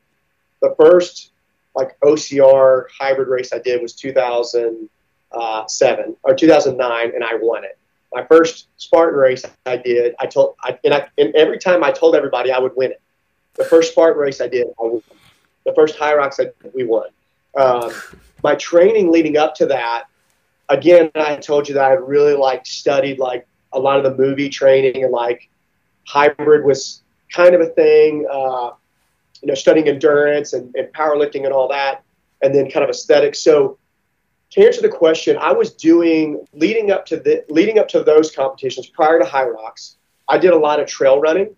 the first like OCR hybrid race I did was 2007 uh, or 2009, and I won it. My first Spartan race I did, I told, I, and, I, and every time I told everybody I would win it. The first Spartan race I did, I won. The first Hyrox I did, we won. Um, my training leading up to that, again, I told you that I really like studied like a lot of the movie training and like hybrid was kind of a thing. Uh, you know, studying endurance and, and powerlifting and all that, and then kind of aesthetics. So, to answer the question, I was doing leading up to the leading up to those competitions prior to Hyrox. I did a lot of trail running,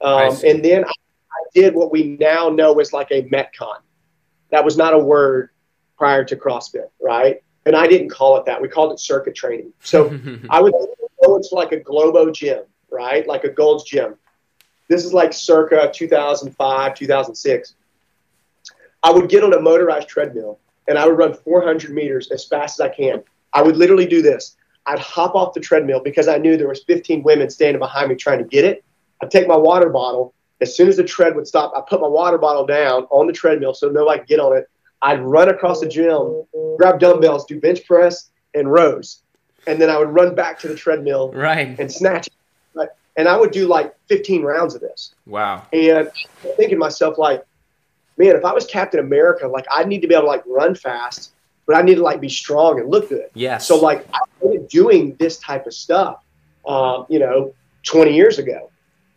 um, and then I, I did what we now know as like a metcon. That was not a word prior to CrossFit, right? And I didn't call it that. We called it circuit training. So I would go into like a Globo gym, right? Like a Gold's gym. This is like circa 2005, 2006. I would get on a motorized treadmill and I would run 400 meters as fast as I can. I would literally do this. I'd hop off the treadmill because I knew there was 15 women standing behind me trying to get it. I'd take my water bottle. As soon as the tread would stop, I put my water bottle down on the treadmill so nobody could get on it. I'd run across the gym, grab dumbbells, do bench press and rows, and then I would run back to the treadmill right. and snatch it. And I would do like 15 rounds of this. Wow. And thinking to myself, like, man, if I was Captain America, like I'd need to be able to like run fast, but I need to like be strong and look good. Yes. So like I started doing this type of stuff, um, you know, 20 years ago,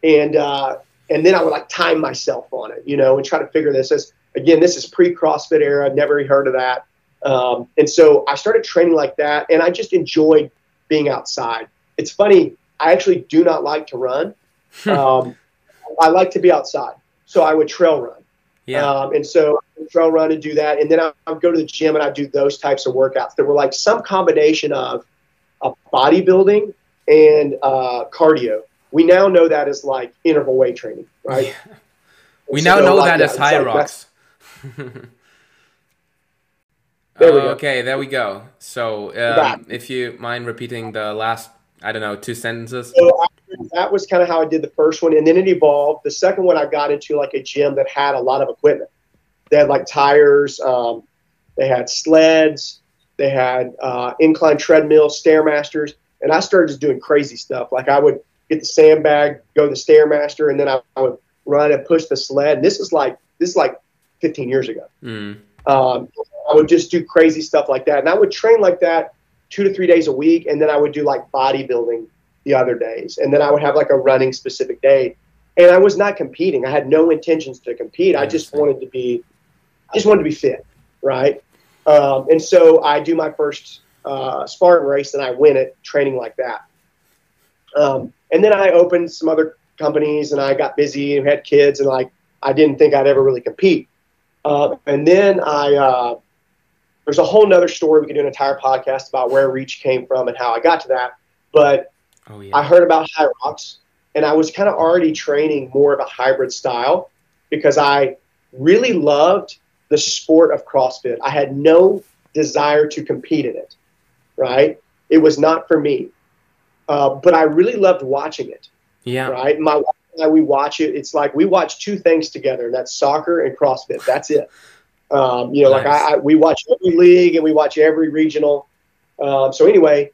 and uh, and then I would like time myself on it, you know, and try to figure this. As again, this is pre CrossFit era. I've never heard of that, um, and so I started training like that, and I just enjoyed being outside. It's funny. I actually do not like to run. Um, I like to be outside, so I would trail run. Yeah. Um, and so I trail run and do that. And then I would go to the gym and I do those types of workouts that were like some combination of uh, bodybuilding and uh, cardio. We now know that as like interval weight training, right? we And now know like, that yeah, as high like rocks. There we go. Okay, there we go. So, um, if you mind repeating the last, I don't know, two sentences. So after that was kind of how I did the first one, and then it evolved. The second one, I got into like a gym that had a lot of equipment. They had like tires, um, they had sleds, they had uh, incline treadmills, stairmasters, and I started just doing crazy stuff. Like I would get the sandbag, go to the stairmaster, and then I, I would run and push the sled. And this is like this is like 15 years ago. Mm. Um, I would just do crazy stuff like that, and I would train like that two to three days a week, and then I would do like bodybuilding the other days, and then I would have like a running specific day. And I was not competing. I had no intentions to compete. I just wanted to be, I just wanted to be fit, right? Um, and so I do my first uh, Spartan race, and I win it training like that. Um, and then I opened some other companies, and I got busy and had kids, and like I didn't think I'd ever really compete. Uh, and then I, uh, there's a whole nother story. We could do an entire podcast about where Reach came from and how I got to that. But Oh yeah. I heard about High Rocks, and I was kind of already training more of a hybrid style because I really loved the sport of CrossFit. I had no desire to compete in it, right? It was not for me, uh, but I really loved watching it, yeah. right? My wife and I, we watch it. It's like we watch two things together, and that's soccer and CrossFit. That's it. Um, you know, like I, I, we watch every league and we watch every regional. Um, so anyway,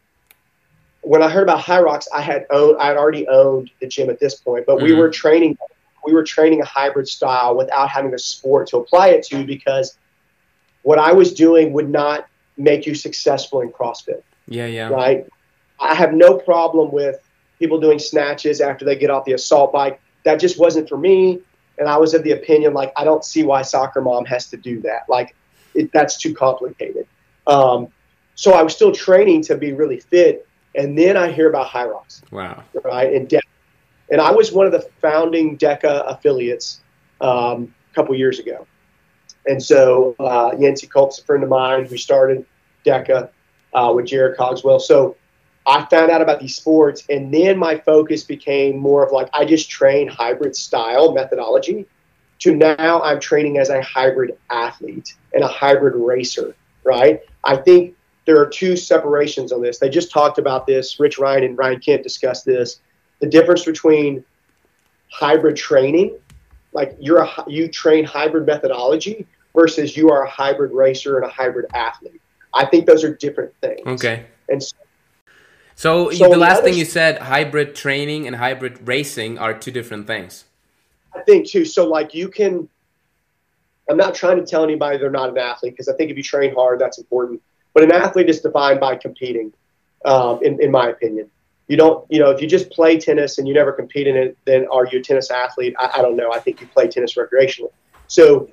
when I heard about Hyrox, I had owned, I had already owned the gym at this point, but we Mhm. were training, we were training a hybrid style without having a sport to apply it to because what I was doing would not make you successful in CrossFit, Yeah. Yeah. right? I have no problem with people doing snatches after they get off the assault bike. That just wasn't for me. And I was of the opinion, like, I don't see why soccer mom has to do that. Like, it, that's too complicated. Um, so I was still training to be really fit. And then I hear about Hyrox, Wow. right? And DECA. And I was one of the founding DECA affiliates um, a couple years ago. And so uh, Yancey Culp's a friend of mine who started DECA uh, with Jared Cogswell. So I found out about these sports, and then my focus became more of like I just train hybrid style methodology to now I'm training as a hybrid athlete and a hybrid racer, right? I think there are two separations on this. They just talked about this. Rich Ryan and Ryan Kent discussed this. The difference between hybrid training, like you're a, you train hybrid methodology versus you are a hybrid racer and a hybrid athlete. I think those are different things. Okay. And so, So, So the last thing you said, hybrid training and hybrid racing are two different things. I think too. So like you can. I'm not trying to tell anybody they're not an athlete because I think if you train hard, that's important. But an athlete is defined by competing, um, in, in my opinion. You don't, you know, if you just play tennis and you never compete in it, then are you a tennis athlete? I, I don't know. I think you play tennis recreationally. So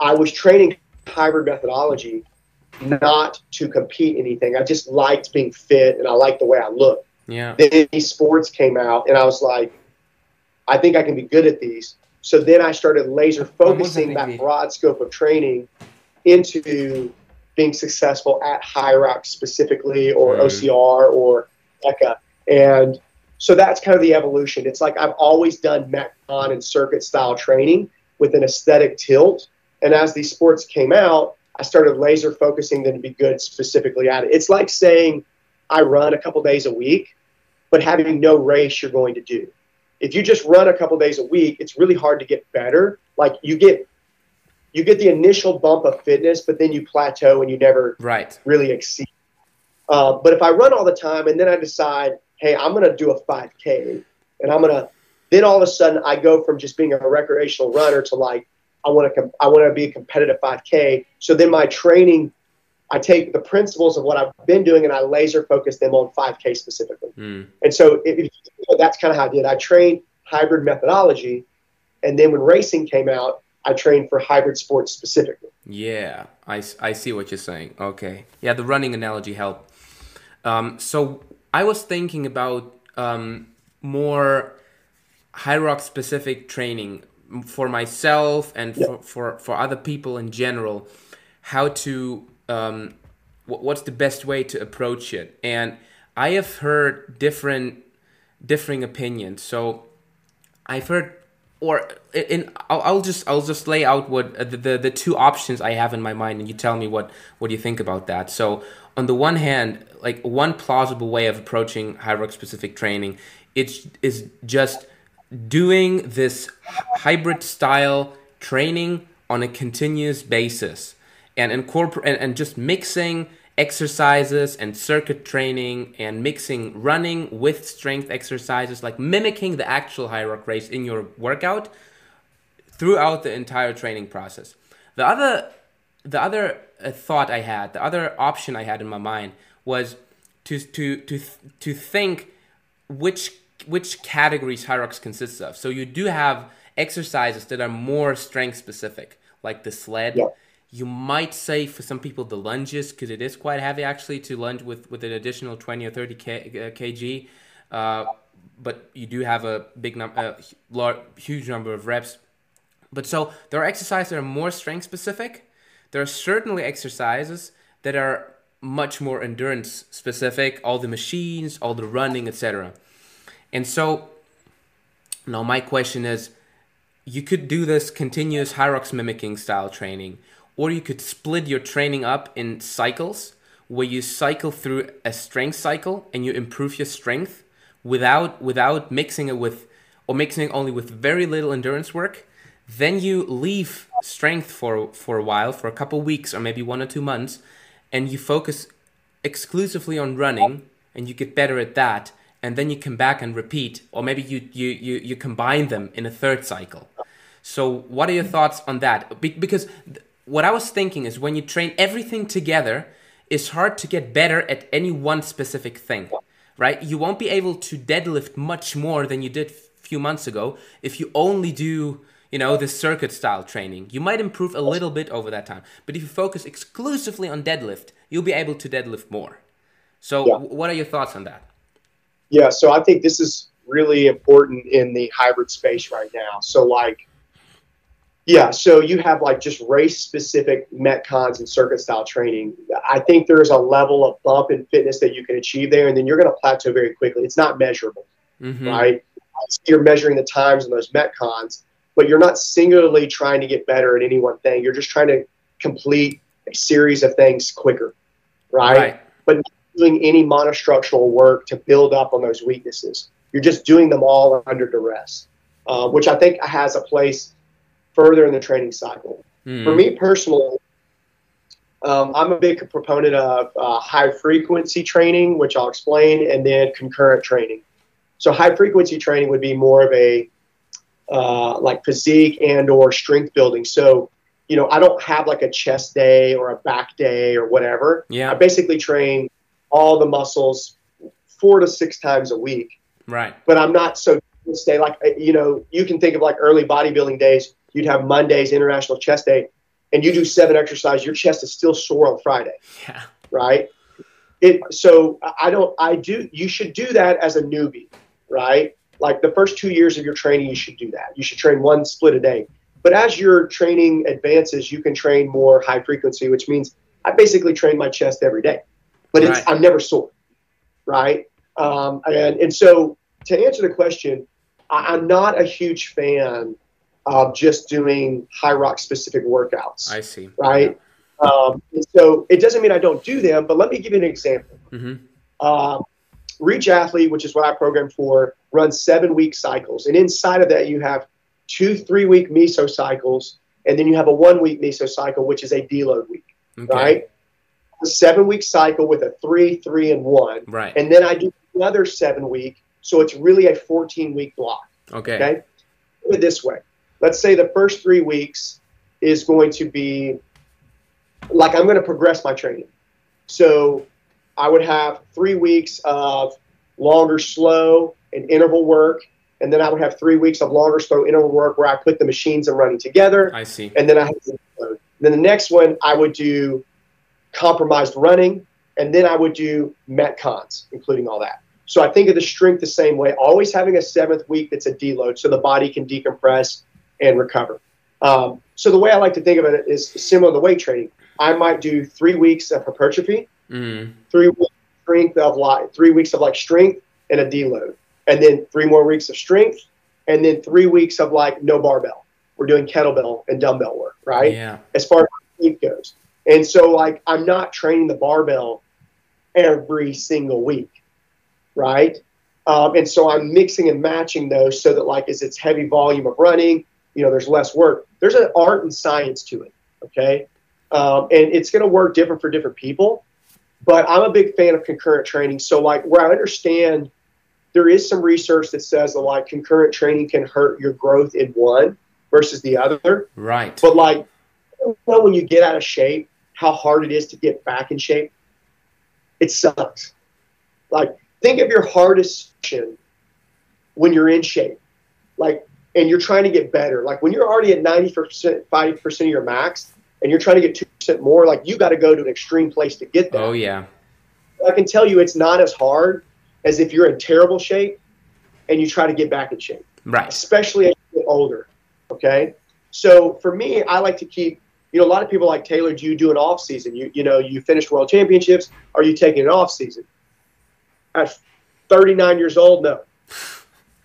I was training hybrid methodology not to compete anything. I just liked being fit and I liked the way I looked Yeah. then these sports came out, and I was like, I think I can be good at these. So then I started laser focusing that broad scope of training into being successful at Hyrox specifically, or Mm. OCR, or DECA. And so that's kind of the evolution. It's like I've always done Metcon and circuit style training with an aesthetic tilt. And as these sports came out, I started laser focusing them to be good specifically at it. It's like saying I run a couple days a week, but having no race you're going to do. If you just run a couple days a week, it's really hard to get better. Like you get you get the initial bump of fitness, but then you plateau and you never Right. really exceed. Uh, but if I run all the time and then I decide, hey, I'm going to do a 5K, and I'm going to, then all of a sudden I go from just being a recreational runner to like I want to, com- I want to be a competitive 5K. So then my training, I take the principles of what I've been doing and I laser focus them on 5K specifically. Mm. And so if, if, that's kind of how I did. I trained hybrid methodology, and then when racing came out, I train for hybrid sports specifically. Yeah, I, I see what you're saying. Okay. Yeah, the running analogy helped. Um, so I was thinking about um, more Hyrox specific training for myself and for, for, for other people in general. How to, um, wh- what's the best way to approach it? And I have heard different, differing opinions. So I've heard, or in I'll, I'll just I'll just lay out what uh, the, the the two options I have in my mind, and you tell me what what you think about that. So on the one hand, like one plausible way of approaching rock specific training it's is just doing this hybrid style training on a continuous basis and incorporate and, and just mixing exercises and circuit training and mixing running with strength exercises like mimicking the actual Hyrox race in your workout throughout the entire training process the other the other uh, thought i had the other option i had in my mind was to to to to think which which categories Hyrox consists of. So you do have exercises that are more strength specific, like the sled. Yeah. You might say for some people the lunges, because it is quite heavy actually to lunge with, with an additional 20 or 30 K, uh, kg. Uh, but you do have a big number, a large, huge number of reps. But so there are exercises that are more strength specific. There are certainly exercises that are much more endurance specific, all the machines, all the running, etc. And so now my question is you could do this continuous Hyrox mimicking style training, or you could split your training up in cycles where you cycle through a strength cycle and you improve your strength without without mixing it with or mixing it only with very little endurance work. Then you leave strength for for a while, for a couple weeks or maybe one or two months, and you focus exclusively on running and you get better at that and then you come back and repeat or maybe you you you, you combine them in a third cycle so what are your thoughts on that Be- because th- what i was thinking is when you train everything together it's hard to get better at any one specific thing right you won't be able to deadlift much more than you did a few months ago if you only do you know the circuit style training you might improve a little bit over that time but if you focus exclusively on deadlift you'll be able to deadlift more so yeah. what are your thoughts on that yeah, so I think this is really important in the hybrid space right now. So like yeah, so you have like just race specific metcons and circuit style training. I think there's a level of bump in fitness that you can achieve there, and then you're going to plateau very quickly. It's not measurable, mm-hmm. right? You're measuring the times in those metcons, but you're not singularly trying to get better at any one thing. You're just trying to complete a series of things quicker, right? right. But doing any monostructural work to build up on those weaknesses. You're just doing them all under duress, uh, which I think has a place further in the training cycle. Mm. For me personally, um, I'm a big proponent of uh, high frequency training, which I'll explain, and then concurrent training. So high frequency training would be more of a uh, like physique and or strength building. So you know, I don't have like a chest day or a back day or whatever. Yeah. I basically train all the muscles four to six times a week. Right. But I'm not so stay like you know you can think of like early bodybuilding days. You'd have Mondays International Chest Day, and you do seven exercises. Your chest is still sore on Friday. Yeah. Right. It so I don't I do you should do that as a newbie, right? Like the first two years of your training, you should do that. You should train one split a day. But as your training advances, you can train more high frequency, which means I basically train my chest every day but it's right. I'm never sore, right? Um, and and so to answer the question, I, am not a huge fan of just doing Hyrox specific workouts. I see. Right. Yeah. Um, so it doesn't mean I don't do them, but let me give you an example. Mm-hmm. Um, Reach Athlete, which is what I program for, runs seven week cycles, and inside of that you have two three week meso cycles, and then you have a one week meso cycle, which is a deload week. Okay. Right a seven week cycle with a three, three, and one. Right. And then I do another seven week. So it's really a 14 week block. Okay. Okay. Put it this way. Let's say the first three weeks is going to be like I'm going to progress my training. So I would have three weeks of longer, slow, and interval work. And then I would have three weeks of longer, slow interval work where I put the machines and running together. I see. And then I have then the next one I would do compromised running, and then I would do metcons, including all that. So I think of the strength the same way, always having a seventh week that's a deload so the body can decompress and recover. Um, so the way I like to think of it is similar to weight training. I might do three weeks of hypertrophy, mm. three weeks strength of like three weeks of like strength and a deload, and then three more weeks of strength, and then three weeks of like no barbell. We're doing kettlebell and dumbbell work, right? Yeah. As far as strength goes. And so, like, I'm not training the barbell every single week, right? Um, and so I'm mixing and matching those so that like as it's heavy volume of running, you know, there's less work. There's an art and science to it. Okay. Um, and it's going to work different for different people. But I'm a big fan of concurrent training. So like where I understand there is some research that says that like concurrent training can hurt your growth in one versus the other. Right. But like know when you get out of shape, how hard it is to get back in shape. It sucks. Like think of your hardest session when you're in shape. Like and you're trying to get better. Like when you're already at 90%, 5% of your max and you're trying to get 2% more, like you got to go to an extreme place to get there. Oh, yeah. I can tell you it's not as hard as if you're in terrible shape and you try to get back in shape. Right. Especially as you get older. Okay. So for me, I like to keep, you know, a lot of people like Taylor, do you do an off season? You, you know, you finished world championships. Are you taking an off season? At 39 years old, no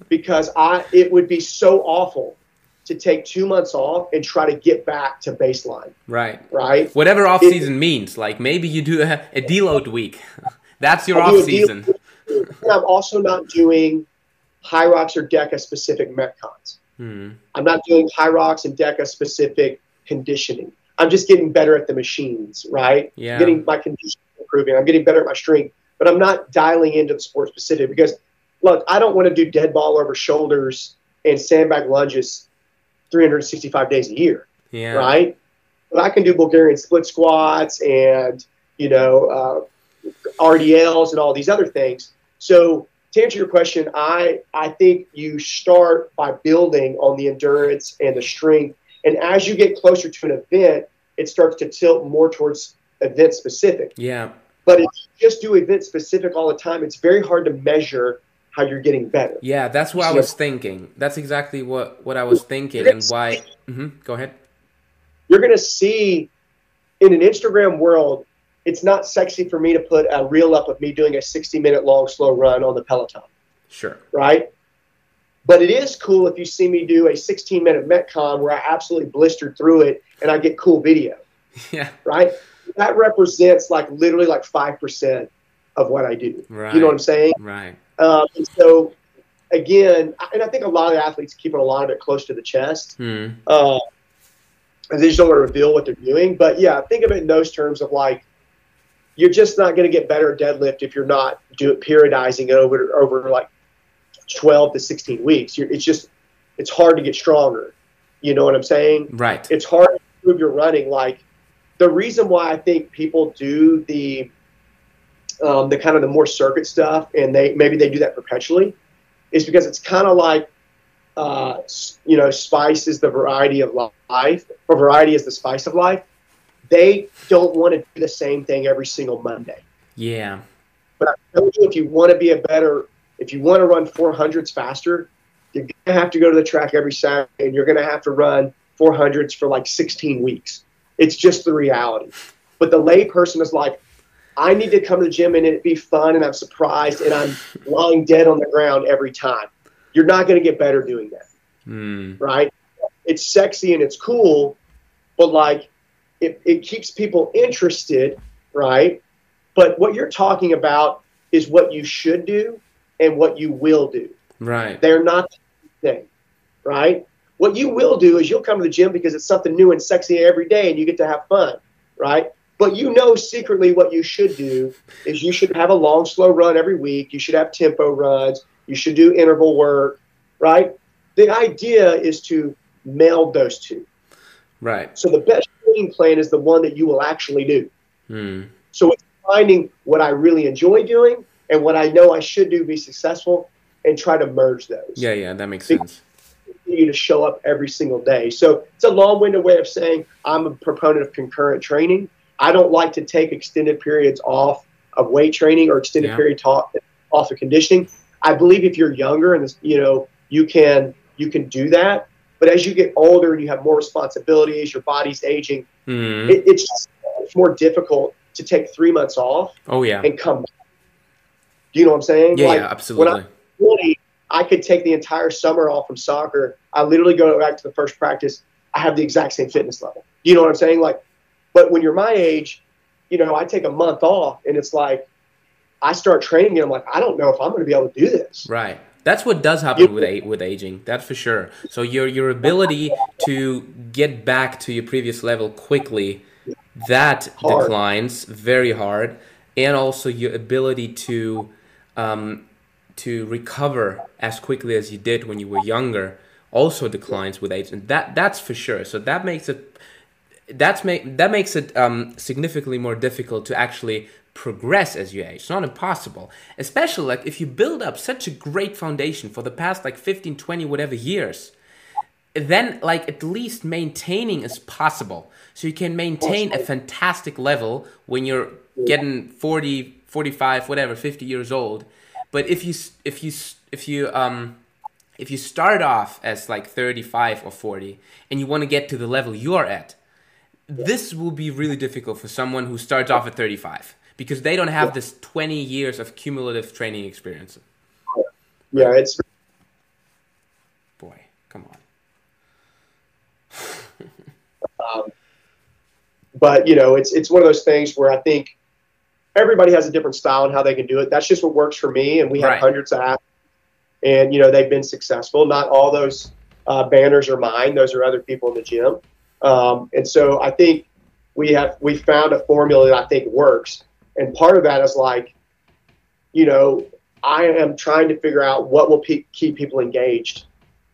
because I it would be so awful to take two months off and try to get back to baseline. Right. Right. Whatever off it, season means, like maybe you do a, a deload week. That's your I'll off season. I'm also not doing Hyrox or DECA specific metcons. Hmm. I'm not doing Hyrox and DECA specific conditioning. I'm just getting better at the machines, right? Yeah. Getting my conditioning improving. I'm getting better at my strength, but I'm not dialing into the sport specific because look, I don't want to do dead ball over shoulders and sandbag lunges 365 days a year. Yeah. Right. But I can do Bulgarian split squats and, you know, uh, RDLs and all these other things. So to answer your question, I, I think you start by building on the endurance and the strength. And as you get closer to an event, it starts to tilt more towards event specific. Yeah. But if you just do event specific all the time, it's very hard to measure how you're getting better. Yeah, that's what so, I was thinking. That's exactly what, what I was thinking and why. Mm-hmm, go ahead. You're going to see in an Instagram world, it's not sexy for me to put a reel up of me doing a 60 minute long slow run on the Peloton. Sure. Right? But it is cool if you see me do a 16 minute Metcon where I absolutely blistered through it and I get cool video. Yeah. Right? That represents like literally like 5% of what I do. Right. You know what I'm saying? Right. Um, and so, again, and I think a lot of athletes keep it a lot of it close to the chest. Hmm. Uh, and they just don't want to reveal what they're doing. But yeah, think of it in those terms of like, you're just not going to get better at deadlift if you're not do it periodizing it over over like 12 to 16 weeks. You're, it's just it's hard to get stronger. You know what I'm saying? Right. It's hard to improve your running. Like the reason why I think people do the um, the kind of the more circuit stuff, and they maybe they do that perpetually, is because it's kind of like, uh, you know, spice is the variety of life, or variety is the spice of life. They don't want to do the same thing every single Monday. Yeah. But I tell you, if you want to be a better, if you want to run 400s faster, you're gonna have to go to the track every Saturday, and you're gonna have to run 400s for like 16 weeks. It's just the reality. But the layperson is like, I need to come to the gym and it be fun and I'm surprised and I'm lying dead on the ground every time. You're not going to get better doing that. Mm. Right? It's sexy and it's cool, but like it, it keeps people interested, right? But what you're talking about is what you should do and what you will do. Right. They're not the thing, right? What you will do is you'll come to the gym because it's something new and sexy every day and you get to have fun, right? But you know secretly what you should do is you should have a long, slow run every week. You should have tempo runs. You should do interval work, right? The idea is to meld those two. Right. So the best training plan is the one that you will actually do. Hmm. So it's finding what I really enjoy doing and what I know I should do to be successful and try to merge those. Yeah, yeah, that makes sense. You to show up every single day. So it's a long-winded way of saying I'm a proponent of concurrent training. I don't like to take extended periods off of weight training or extended Yeah. period talk, off of conditioning. I believe if you're younger and this, you know you can you can do that, but as you get older and you have more responsibilities, your body's aging, Hmm. it, it's just it's more difficult to take three months off Oh yeah. and come. back. Do you know what I'm saying? Yeah, Like, yeah, absolutely. When I'm 20, I could take the entire summer off from soccer. I literally go back to the first practice. I have the exact same fitness level. Do you know what I'm saying? Like, but when you're my age, you know, I take a month off, and it's like I start training and I'm like, I don't know if I'm going to be able to do this. Right. That's what does happen with with aging. That's for sure. So your your ability to get back to your previous level quickly, that hard. declines very hard, and also your ability to um, to recover as quickly as you did when you were younger also declines with age, and that that's for sure. So that makes it that's make that makes it um, significantly more difficult to actually progress as you age. It's not impossible, especially like if you build up such a great foundation for the past like 15, 20, whatever years. Then, like, at least maintaining is possible. So you can maintain a fantastic level when you're getting 40, 45, whatever, 50 years old. But if you, if you, if you, um, if you start off as like 35 or 40 and you want to get to the level you're at, this will be really difficult for someone who starts off at 35 because they don't have yeah. this 20 years of cumulative training experience. Yeah, it's boy, come on. um, but you know, it's it's one of those things where I think everybody has a different style and how they can do it. That's just what works for me, and we have right. hundreds of and you know they've been successful. Not all those uh, banners are mine; those are other people in the gym. Um, and so I think we have we found a formula that I think works. And part of that is like, you know, I am trying to figure out what will pe- keep people engaged,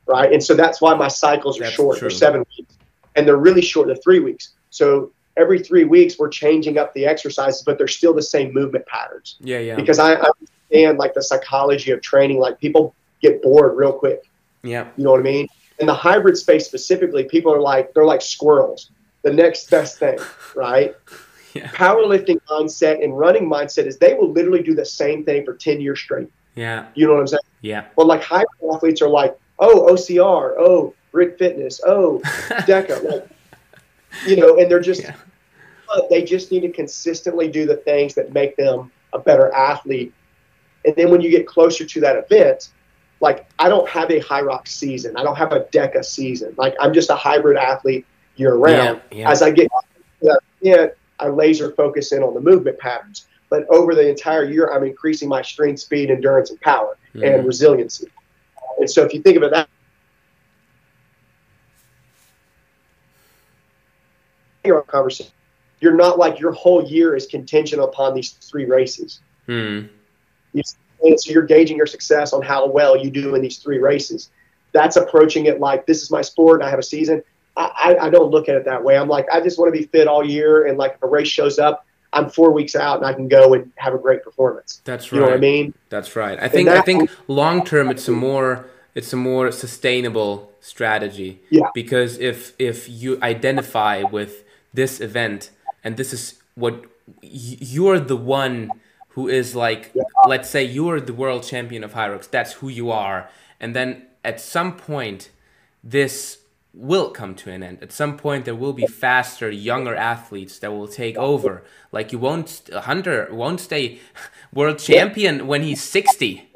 right? And so that's why my cycles are that's short. They're seven weeks, and they're really short. They're three weeks. So every three weeks we're changing up the exercises, but they're still the same movement patterns. Yeah, yeah. Because I understand like the psychology of training. Like people get bored real quick. Yeah. You know what I mean? In the hybrid space specifically, people are like they're like squirrels. The next best thing, right? Yeah. Powerlifting mindset and running mindset is they will literally do the same thing for ten years straight. Yeah. You know what I'm saying? Yeah. Well, like hybrid athletes are like, oh, OCR, oh, Brick Fitness, oh, DECA, like, you know, and they're just, yeah. they just need to consistently do the things that make them a better athlete. And then when you get closer to that event, like I don't have a Hyrox season. I don't have a DECA season. Like I'm just a hybrid athlete year round. Yeah, yeah. As I get yeah, I laser focus in on the movement patterns. But over the entire year, I'm increasing my strength, speed, endurance, and power mm-hmm. and resiliency. And so if you think about it that conversation, you're not like your whole year is contingent upon these three races. Mm. You and so you're gauging your success on how well you do in these three races. That's approaching it like this is my sport and I have a season. I, I, I don't look at it that way. I'm like, I just want to be fit all year. And like if a race shows up, I'm four weeks out and I can go and have a great performance. That's right. You know what I mean? That's right. I think that, I think long term it's a more it's a more sustainable strategy. Yeah. Because if if you identify with this event and this is what you're the one who is like, yeah. let's say you're the world champion of Hyrox, that's who you are. And then at some point, this will come to an end. At some point, there will be faster, younger athletes that will take over. Like you won't, Hunter won't stay world champion yeah. when he's 60,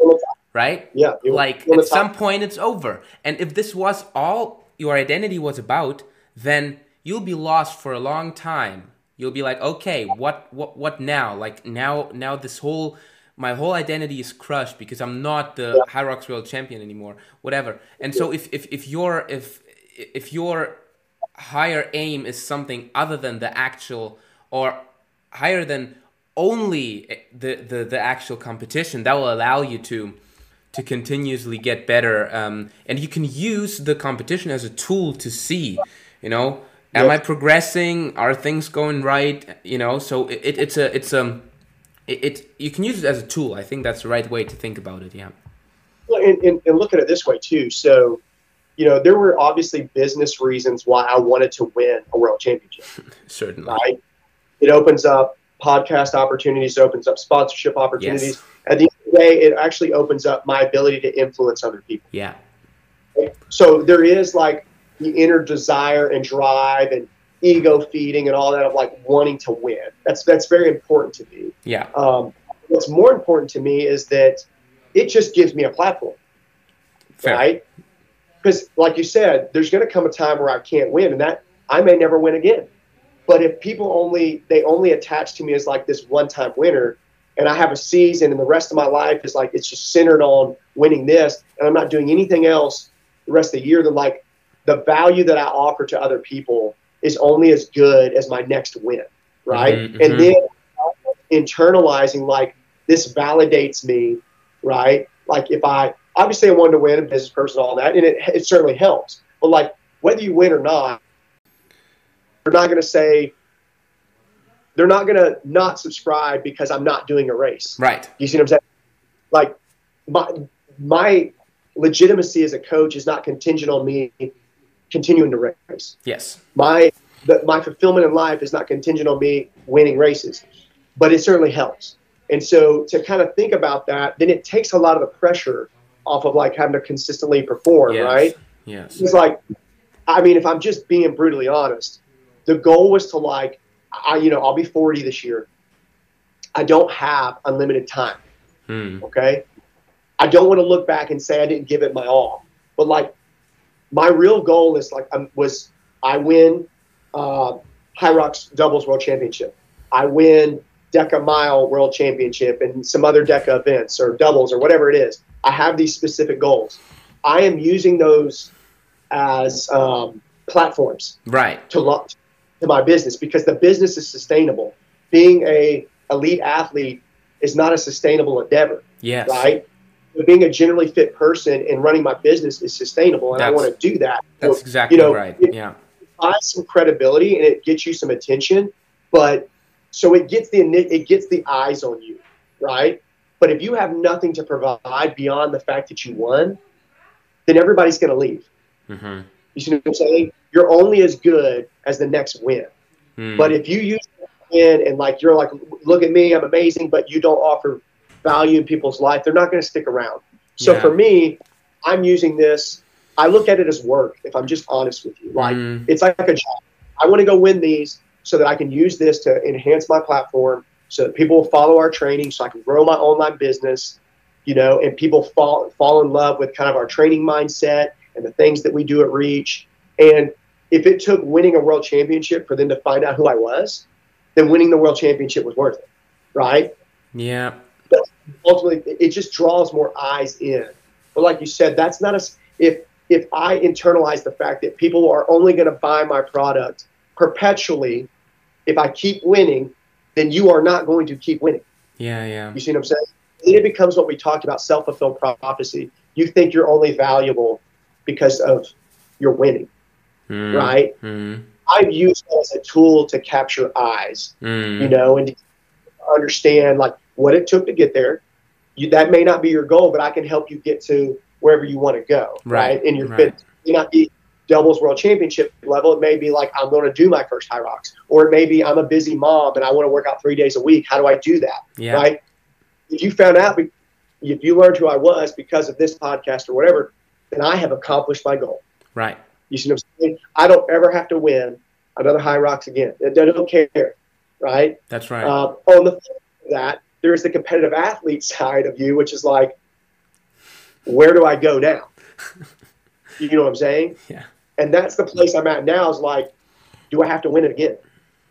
right? Yeah. Like at some point, it's over. And if this was all your identity was about, then you'll be lost for a long time you'll be like okay what what what now? Like now now this whole my whole identity is crushed because i'm not the yeah. Hyrox world champion anymore whatever. And so if if if your if if your higher aim is something other than the actual or higher than only the the, the actual competition that will allow you to to continuously get better um, and you can use the competition as a tool to see you know Am I progressing? Are things going right? You know, so it, it's a it's a um, it, it, you can use it as a tool. I think that's the right way to think about it. Yeah. Well, and, and, and look at it this way too. So, you know, there were obviously business reasons why I wanted to win a world championship. Certainly. Right. It opens up podcast opportunities, opens up sponsorship opportunities. Yes. At the end of the day, it actually opens up my ability to influence other people. Yeah. So there is like the inner desire and drive and ego feeding and all that of like wanting to win. That's that's very important to me. Yeah. Um, what's more important to me is that it just gives me a platform, Fair. right? Because, like you said, there's going to come a time where I can't win, and that I may never win again. But if people only they only attach to me as like this one-time winner, and I have a season and the rest of my life is like it's just centered on winning this and I'm not doing anything else the rest of the year, then like the value that I offer to other people is only as good as my next win. Right. Mhm, And mhm. then internalizing like this validates me, right? Like if I obviously I wanted to win a business person, all that, and it, it certainly helps. But like whether you win or not, they're not going to say they're not going to not subscribe because I'm not doing a race. Right. You see what I'm saying? Like my my legitimacy as a coach is not contingent on me continuing to race. Yes. My the, my fulfillment in life is not contingent on me winning races, but it certainly helps. And so to kind of think about that, then it takes a lot of the pressure off of like having to consistently perform, Yes. right? Yes. It's like, I mean, if I'm just being brutally honest, the goal was to like, I, you know, I'll be 40 this year. I don't have unlimited time. Hmm. Okay. I don't want to look back and say I didn't give it my all, but like, my real goal is like, um, was I win uh, Hyrox Doubles World Championship. I win Deca Mile World Championship and some other Deca events or doubles or whatever it is. I have these specific goals. I am using those as um, platforms Right. to lo- to my business because the business is sustainable. Being a elite athlete is not a sustainable endeavor, Yes. right? But being a generally fit person and running my business is sustainable, and I want to do that. That's So, exactly you know, right. it- Yeah. buys some credibility and it gets you some attention, but so it gets the it gets the eyes on you, right? But if you have nothing to provide beyond the fact that you won, then everybody's going to leave. Mm-hmm. You see what I'm saying? You're only as good as the next win. Hmm. But if you use win and like you're like, look at me, I'm amazing, but you don't offer value in people's life, they're not going to stick around. So Yeah. for me, I'm using this. I look at it as work. If I'm just honest with you, like Hmm. it's like a job. I want to go win these so that I can use this to enhance my platform, so that people will follow our training, so I can grow my online business, you know, and people fall fall in love with kind of our training mindset and the things that we do at Reach. And if it took winning a world championship for them to find out who I was, then winning the world championship was worth it, right? yeah. Ultimately it just draws more eyes in. But like you said, that's not a if if I internalize the fact that people are only going to buy my product perpetually, if I keep winning, then you are not going to keep winning. Yeah. Yeah. You see what I'm saying? Then it becomes what we talked about self fulfilled prophecy. You think you're only valuable because of your winning, Hmm. right? Hmm. I've used it as a tool to capture eyes Hmm. you know, and to understand like what it took to get there. You, that may not be your goal, but I can help you get to wherever you want to go, Right, right? In your right. fitness, it may not be doubles world championship level. It may be like I'm going to do my first Hyrox, or it may be I'm a busy mom and I want to work out three days a week. How do I do that, Yeah. right? If you found out, if you learned who I was because of this podcast or whatever, then I have accomplished my goal. Right. You see what I'm saying? I don't ever have to win another Hyrox again. I don't care, right? That's right. Uh, on the flip of that, there's the competitive athlete side of you, which is like, where do I go now? You know what I'm saying? Yeah. And that's the place I'm at now. Is like, do I have to win it again?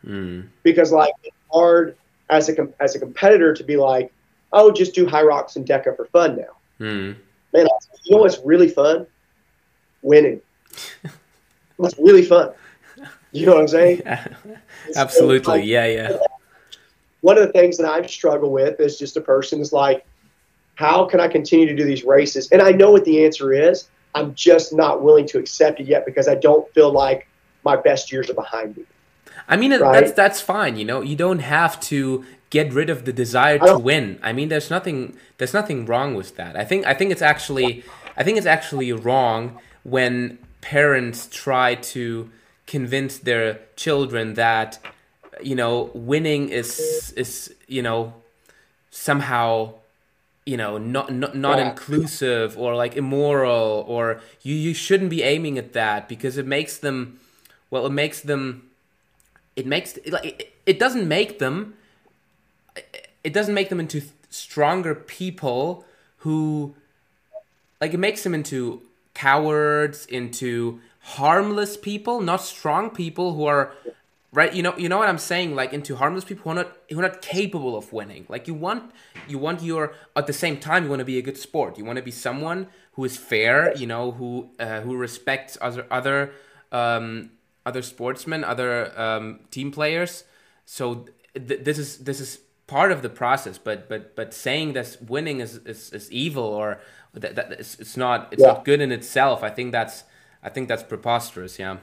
Hmm. Because like, it's hard as a as a competitor to be like, oh, just do Hyrox and deca for fun now. Hmm. Man, you know what's really fun? Winning. That's really fun. You know what I'm saying? Yeah. It's so, Absolutely. like, Yeah. Yeah. One of the things that I've struggled with is just a person is like, how can I continue to do these races? And I know what the answer is. I'm just not willing to accept it yet because I don't feel like my best years are behind me. I mean, Right. that's that's fine. You know, you don't have to get rid of the desire to win. I mean, there's nothing there's nothing wrong with that. I think I think it's actually I think it's actually wrong when parents try to convince their children that you know winning is is you know somehow you know not not, not Yeah. inclusive or like immoral or you you shouldn't be aiming at that because it makes them well it makes them it makes like it, it doesn't make them it doesn't make them into stronger people who like it makes them into cowards into harmless people not strong people who are right? You know you know what i'm saying? Like into harmless people who are not who are not capable of winning. Like you want you want your at the same time you want to be a good sport. You want to be someone who is fair you know who uh, who respects other other um, other sportsmen other um, team players. So th- this is this is part of the process but but but saying that winning is is, is evil or that, that it's, it's not it's yeah. not good in itself i think that's i think that's preposterous yeah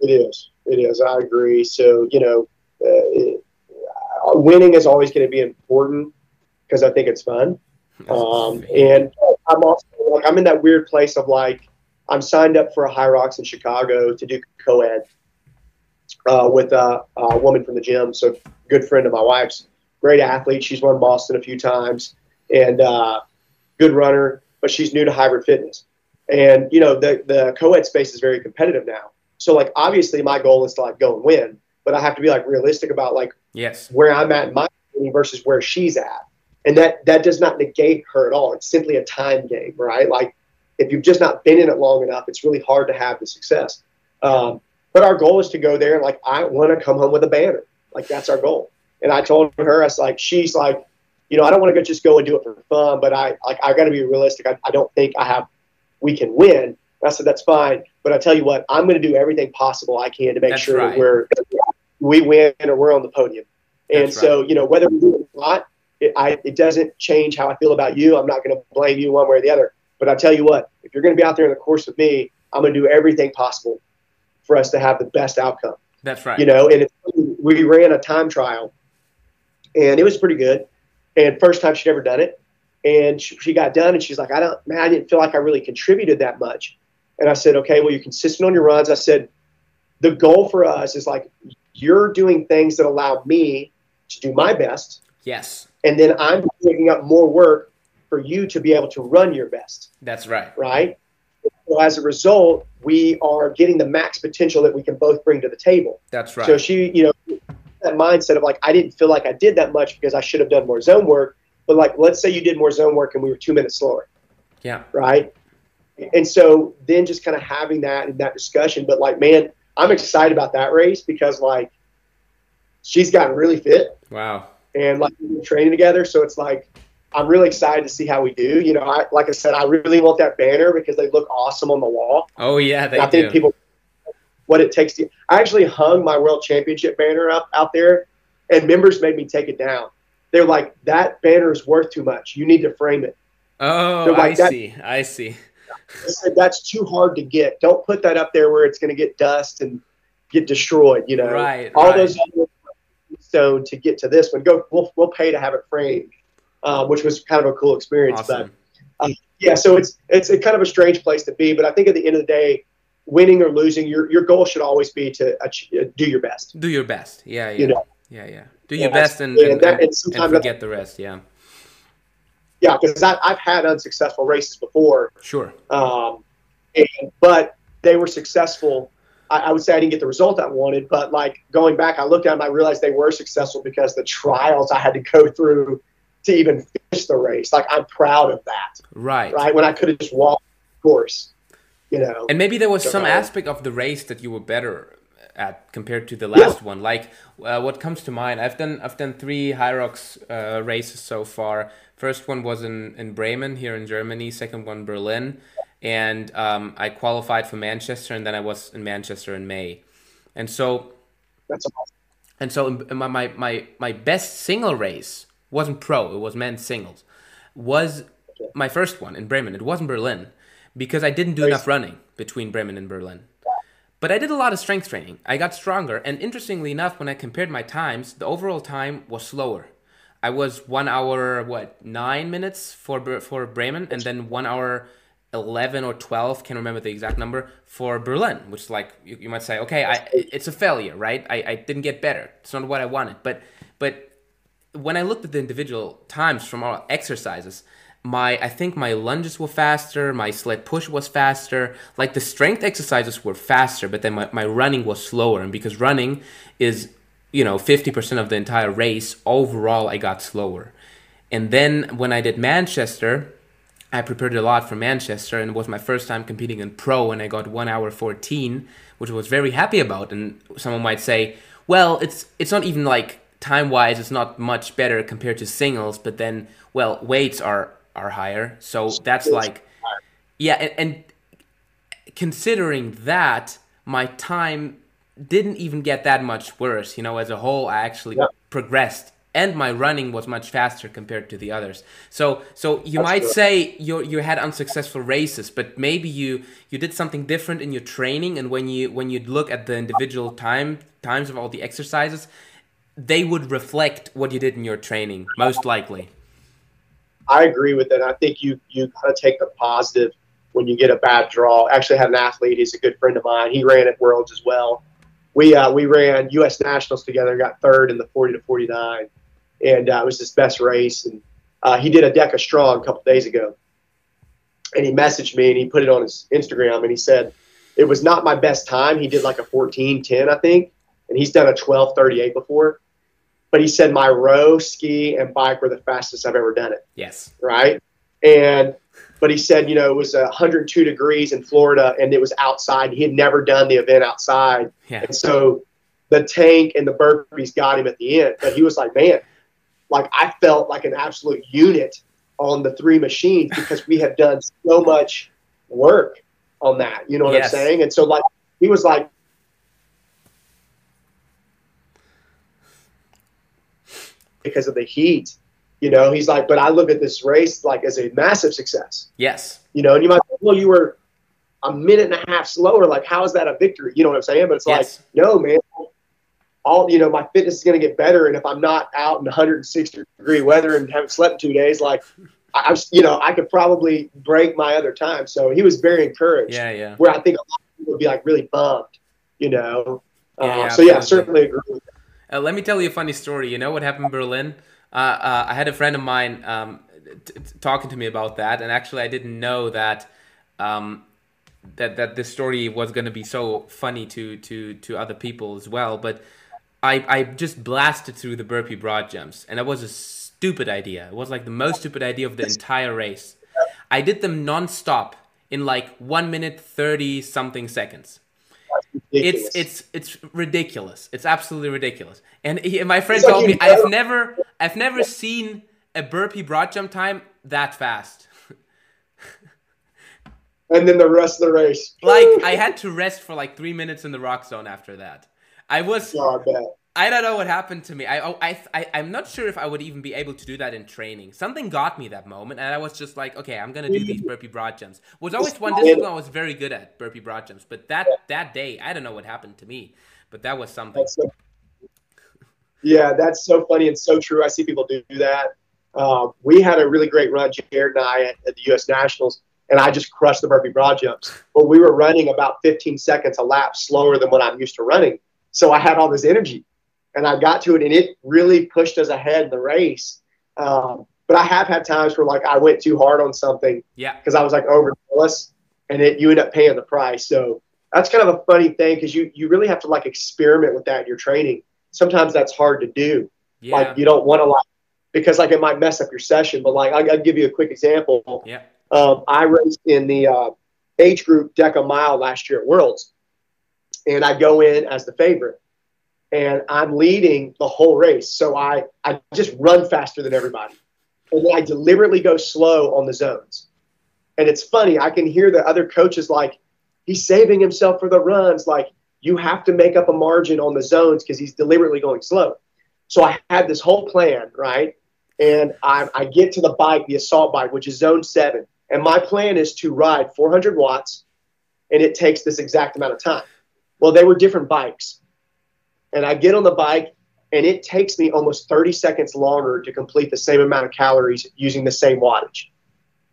it is it is. I agree. So you know, uh, winning is always going to be important because I think it's fun. Um, and I'm also like I'm in that weird place of like I'm signed up for a Hyrox in Chicago to do co-ed uh, with a, a, woman from the gym. So good friend of my wife's, great athlete. She's run Boston a few times and uh, good runner, but she's new to hybrid fitness. And you know the the co-ed space is very competitive now. So like obviously my goal is to like go and win, but I have to be like realistic about like yes where I'm at in my versus where she's at. And that that does not negate her at all. It's simply a time game, right? Like if you've just not been in it long enough, it's really hard to have the success. Um, but our goal is to go there and like I want to come home with a banner. Like that's our goal. And I told her, I was like, she's like, you know, I don't want to just go and do it for fun, but I like I got to be realistic. I, I don't think I have we can win. I said that's fine, but I tell you what, I'm going to do everything possible I can to make that's sure right. that we're we win or we're on the podium. And that's so right. you know whether we do it or not, it, I, it doesn't change how I feel about you. I'm not going to blame you one way or the other. But I tell you what, if you're going to be out there in the course with me, I'm going to do everything possible for us to have the best outcome. That's right. You know, and we ran a time trial, and it was pretty good. And first time she'd ever done it, and she, she got done, and she's like, "I don't, man, I didn't feel like I really contributed that much." And I said, okay, well, you're consistent on your runs. I said, the goal for us is like you're doing things that allow me to do my best. Yes. And then I'm taking up more work for you to be able to run your best. That's right. Right. So as a result, we are getting the max potential that we can both bring to the table. That's right. So she, you know, that mindset of like, I didn't feel like I did that much because I should have done more zone work. But like, let's say you did more zone work and we were two minutes slower. Yeah. Right and so then just kind of having that and that discussion. But like, man, I'm excited about that race because like she's gotten really fit. Wow. And like we've been training together, so it's like I'm really excited to see how we do. You know, I like I said, I really want that banner because they look awesome on the wall. Oh yeah, they I do. think people what it takes to. I actually hung my world championship banner up out there, and members made me take it down. They're like, that banner is worth too much. You need to frame it. Oh, like, I see. I see. I said that's too hard to get. Don't put that up there where it's going to get dust and get destroyed. You know, right? All right. those stone to get to this one. Go. We'll we'll pay to have it framed, uh, which was kind of a cool experience. Awesome. But uh, yeah, so it's it's a kind of a strange place to be. But I think at the end of the day, winning or losing, your your goal should always be to achieve, do your best. Do your best. Yeah. Yeah. You know. Yeah. Yeah. Do your Yeah, best and, and and, that- and, and forget the rest. Yeah. Yeah, because I've had unsuccessful races before, Sure. um, and, but they were successful. I, I would say I didn't get the result I wanted, but like going back, I looked at them, I realized they were successful because the trials I had to go through to even finish the race. Like I'm proud of that, Right. right? When I could have just walked the course, you know. And maybe there was some So- aspect of the race that you were better at compared to the last one. Like uh, what comes to mind, I've done I've done three Hyrox uh, races so far. First one was in in Bremen here in Germany. Second one Berlin, and um, I qualified for Manchester, and then I was in Manchester in May. And so That's awesome. and so in- in my, my, my, my best single race wasn't pro, it was men's singles. Was my first one in Bremen. It wasn't Berlin because I didn't do enough running between Bremen and Berlin. But I did a lot of strength training. I got stronger. And interestingly enough, when I compared my times, the overall time was slower. I was one hour, what, nine minutes for, for Bremen, and then one hour 11 or 12 can't remember the exact number for berlin which like you, you might say okay I, it's a failure right? I, I didn't get better. It's not what i wanted. But but when i looked at the individual times from our exercises my i think my lunges were faster my sled push was faster like the strength exercises were faster but then my, my running was slower. And because running is you know 50% of the entire race overall i got slower and then when i did manchester I prepared a lot for Manchester, and it was my first time competing in pro, and I got one hour fourteen, which I was very happy about. And someone might say, well, it's it's not even like time wise, it's not much better compared to singles, but then well, weights are are higher, so that's like yeah, and, and considering that my time didn't even get that much worse. You know, as a whole, I actually yeah. progressed, and my running was much faster compared to the others. So, so you That's might true. say you you had unsuccessful races, but maybe you you did something different in your training, and when you when you look at the individual time times of all the exercises, they would reflect what you did in your training, most likely. I agree with that. I think you you kind of take the positive when you get a bad draw. Actually, had an athlete. He's a good friend of mine. He ran at Worlds as well we uh, we ran U.S. nationals together, and got third in the 40 to 49, and uh, it was his best race. And uh, he did a DEKA strong a couple days ago, and he messaged me and he put it on his Instagram and he said it was not my best time. He did like a 14:10, I think, and he's done a 12:38 before. But he said my row, ski, and bike were the fastest I've ever done it. Yes. Right. And but he said, you know, it was uh, 102 degrees in Florida and it was outside. He had never done the event outside. Yeah. And so the tank and the burpees got him at the end. But he was like, man, like I felt like an absolute unit on the three machines because we had done so much work on that. You know what yes. I'm saying? And so like he was like, because of the heat you know, he's like, but I look at this race like as a massive success. Yes. You know, and you might, well, you were a minute and a half slower. Like, how is that a victory? You know what I'm saying? But it's yes. like, no, man. All you know, my fitness is going to get better, and if I'm not out in 160 degree weather and haven't slept in two days, like I, I, you know, I could probably break my other time. So he was very encouraged. Yeah, yeah. Where I think a lot of people would be like really bummed, you know. Yeah, uh, yeah, so yeah, certainly agree. Uh, let me tell you a funny story. You know what happened in Berlin? Uh, uh, I had a friend of mine um, t- t- talking to me about that, and actually, I didn't know that um, that that this story was going to be so funny to to to other people as well. But I I just blasted through the burpee broad jumps, and it was a stupid idea. It was like the most stupid idea of the entire race. I did them nonstop in like one minute thirty something seconds it's it's it's ridiculous. It's absolutely ridiculous. And he, my friend it's told like me I've never I've never seen a burpee broad jump time that fast. and then the rest of the race. Like I had to rest for like three minutes in the Roxzone after that. I was. Oh, I I don't know what happened to me. I, oh, I, I, I'm not sure if I would even be able to do that in training. Something got me that moment, and I was just like, okay, I'm gonna do these burpee broad jumps. Was always one discipline I was very good at burpee broad jumps, but that that day, I don't know what happened to me, but that was something. That's so, yeah, that's so funny and so true. I see people do that. Um, we had a really great run, Jared and I, at, at the U.S. Nationals, and I just crushed the burpee broad jumps. But we were running about 15 seconds a lap slower than what I'm used to running, so I had all this energy and I got to it, and it really pushed us ahead in the race. Um, but I have had times where like I went too hard on something, yeah, because I was like overzealous, and it you end up paying the price. So that's kind of a funny thing because you you really have to like experiment with that in your training. Sometimes that's hard to do. Yeah. Like you don't want to like because like it might mess up your session. But like I'll, I'll give you a quick example. Yeah. Um, I raced in the uh, age group DEKA mile last year at Worlds, and I go in as the favorite and I'm leading the whole race. So I, I just run faster than everybody. And I deliberately go slow on the zones. And it's funny, I can hear the other coaches like, he's saving himself for the runs. Like, you have to make up a margin on the zones because he's deliberately going slow. So I had this whole plan, right? And I, I get to the bike, the assault bike, which is zone seven. And my plan is to ride 400 watts, and it takes this exact amount of time. Well, they were different bikes and I get on the bike and it takes me almost 30 seconds longer to complete the same amount of calories using the same wattage.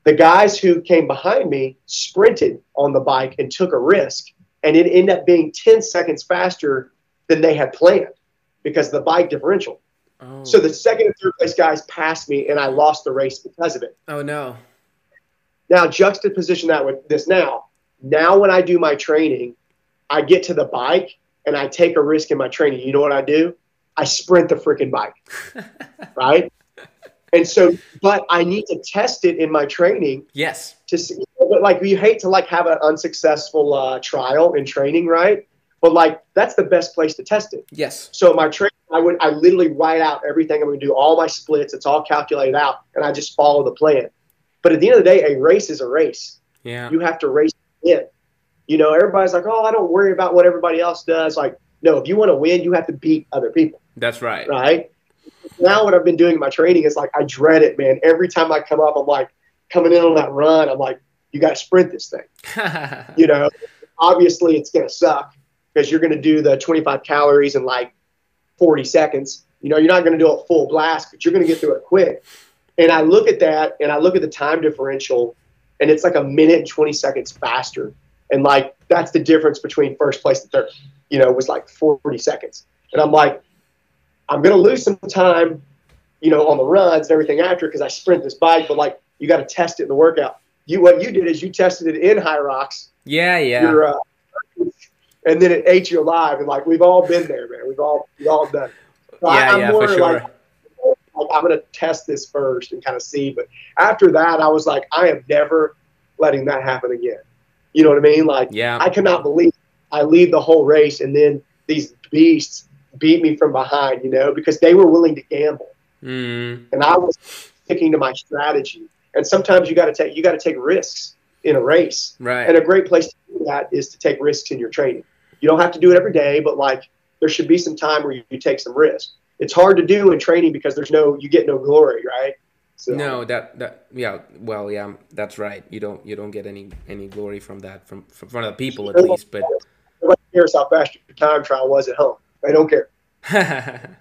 The guys who came behind me sprinted on the bike and took a risk, and it ended up being 10 seconds faster than they had planned because of the bike differential. Oh. So the second and third place guys passed me, and I lost the race because of it. Oh no! Now juxtaposition that with this. Now, now when I do my training, I get to the bike and I take a risk in my training, you know what I do? I sprint the freaking bike, right? And so, but I need to test it in my training Yes. to see. But like, you hate to like have an unsuccessful uh, trial in training, right? But like, that's the best place to test it. Yes. So my training, I would, I literally write out everything I'm going to do, all my splits. It's all calculated out, and I just follow the plan. But at the end of the day, a race is a race. Yeah. You have to race in. You know, everybody's like, oh, I don't worry about what everybody else does. Like, no, if you want to win, you have to beat other people, That's right. right? Now, what I've been doing in my training is like, I dread it, man. Every time I come up, I'm like, coming in on that run, I'm like, you got to sprint this thing. You know, obviously it's going to suck because you're going to do the 25 calories in like 40 seconds. You know, you're not going to do a full blast, but you're going to get through it quick. And I look at that and I look at the time differential, and it's like a minute and 20 seconds faster. And like, that's the difference between first place and third, you know, was like 40 seconds. And I'm like, I'm going to lose some time, you know, on the runs and everything after because I sprint this bike, but like, you got to test it in the workout. You, what you did is you tested it in Hyrox yeah. Yeah. your, uh, and then it ate you alive. And like we've all been there, man. We've all we've all done. It. So I- Yeah. I'm Yeah. more For sure. like, like, I'm gonna test this first and kind of see. But after that, I was like, I am never letting that happen again. You know what I mean? Like yeah. I cannot believe I lead the whole race and then these beasts beat me from behind. You know, because they were willing to gamble Mm. and I was sticking to my strategy. And sometimes you got to take you got to take risks in a race. Right. And a great place to do that is to take risks in your training. You don't have to do it every day, but like there should be some time where you, you take some risks. It's hard to do in training because there's no you get no glory, right? So, No, that that yeah, well, yeah, that's right. You don't you don't get any any glory from that from from from other people at least, but nobody cares how fast your time trial was at home. They don't care.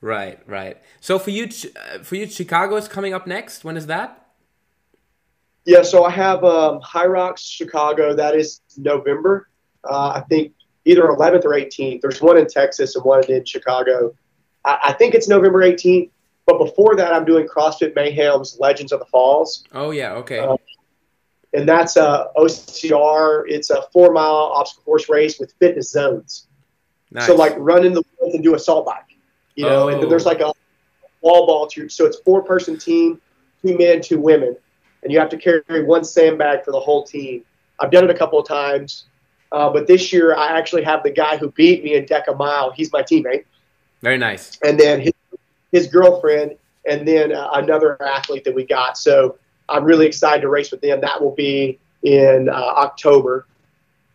right, right. So for you, uh, for you, Chicago is coming up next. When is that? Yeah, so I have um, Hyrox Chicago. That is November. Uh, I think either 11th or 18th. There's one in Texas and one in Chicago. I, I think it's November 18th. But before that, I'm doing CrossFit Mayhem's Legends of the Falls. Oh yeah, okay. Uh, and that's a OCR. It's a four mile obstacle course race with fitness zones. nice. So like run in the woods and do assault bike, you know. And then there's Oh. like a wall ball to so it's four person team, two men, two women, and you have to carry one sandbag for the whole team. I've done it a couple of times, uh, but this year I actually have the guy who beat me in DEKA Mile. He's my teammate, very nice. and then his, his girlfriend, and then uh, another athlete that we got. So I'm really excited to race with them. That will be in uh, October.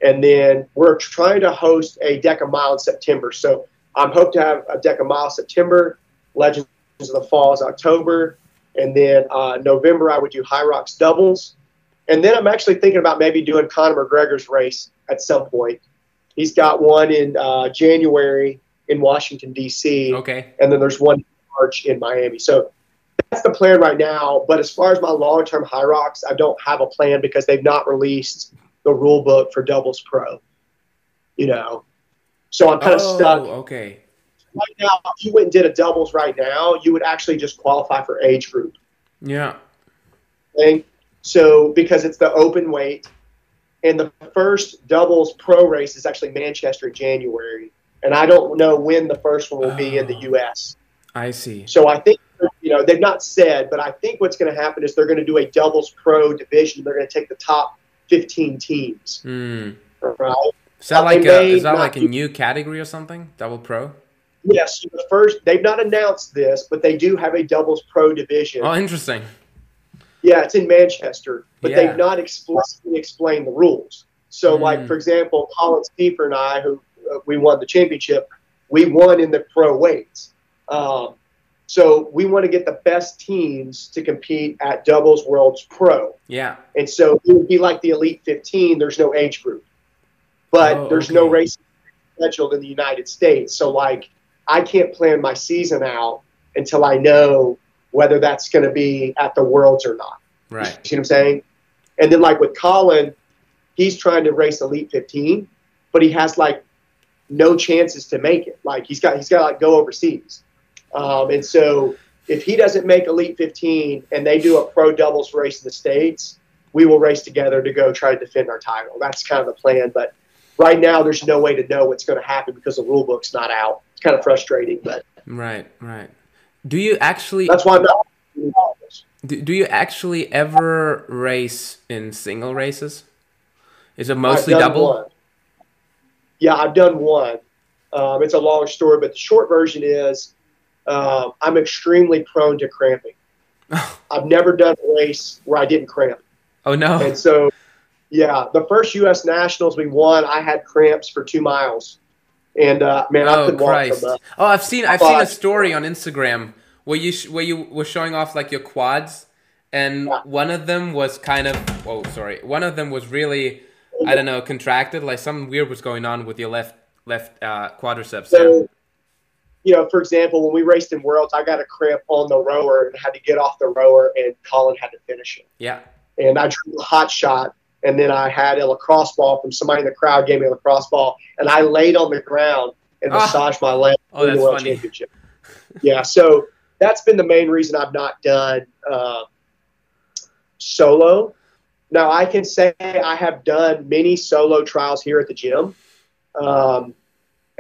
And then we're trying to host a DEKA Mile in September. So I'm hope to have a DEKA Mile September, Legends of the Falls October, and then uh, November I would do Hyrox doubles. And then I'm actually thinking about maybe doing Conor McGregor's race at some point. He's got one in uh, January in Washington D.C Okay. and then there's one March in Miami. So that's the plan right now. But as far as my long term Hyrox, I don't have a plan because they've not released the rule book for doubles pro. You know, so I'm kind of oh, stuck okay. right now. If you went and did a doubles right now, you would actually just qualify for age group. Yeah. Okay? So because it's the open weight, and the first doubles pro race is actually Manchester in January, and I don't know when the first one will be in the Oh. U.S. I see. So I think you know they've not said, but I think what's going to happen is they're going to do a doubles pro division. They're going to take the top 15 teams, Hmm. right? Is that like a is that like a do- new category or something? Double pro? Yes, the first they've not announced this, but they do have a doubles pro division. Oh, interesting. Yeah, it's in Manchester, but Yeah. they've not explicitly explained the rules. So, Mm. like for example, Colin Steeper and I, who uh, we won the championship, we won in the pro weights. Um, so we want to get the best teams to compete at doubles worlds pro. Yeah. And so it would be like the Elite 15. There's no age group, but Oh, there's no okay. race scheduled in the United States. So like, I can't plan my season out until I know whether that's going to be at the Worlds or not. Right. You see what I'm saying? And then like with Colin, he's trying to race Elite 15, but he has like no chances to make it. Like he's got he's got to like go overseas. Um, and so if he doesn't make Elite 15 and they do a pro doubles race in the states, we will race together to go try to defend our title. That's kind of the plan. But right now, there's no way to know what's going to happen because the rule book's not out. It's kind of frustrating, but Right. Right. Do you actually that's why I'm not Do, do you actually ever race in single races? Is it mostly double? One. Yeah, I've done one. Um, it's a long story, but the short version is um, I'm extremely prone to cramping. I've never done a race where I didn't cramp. Oh no! And so, yeah, the first U.S. Nationals we won, I had cramps for two miles, and uh, man, I oh couldn't Christ! walk oh, I've seen I've seen a story on Instagram where you sh- where you were showing off like your quads, and yeah. one of them was kind of oh sorry, one of them was really I don't know contracted, like something weird was going on with your left left uh, quadriceps. So, you know, for example, when we raced in Worlds, I got a cramp on the rower and had to get off the rower, and Colin had to finish it. Yeah. And I drew a hot shot, and then I had a lacrosse ball from somebody in the crowd gave me a lacrosse ball, and I laid on the ground and oh. massaged my leg oh, in the World funny. Championship. yeah, so that's been the main reason I've not done uh, solo. Now I can say I have done many solo trials here at the gym. Um,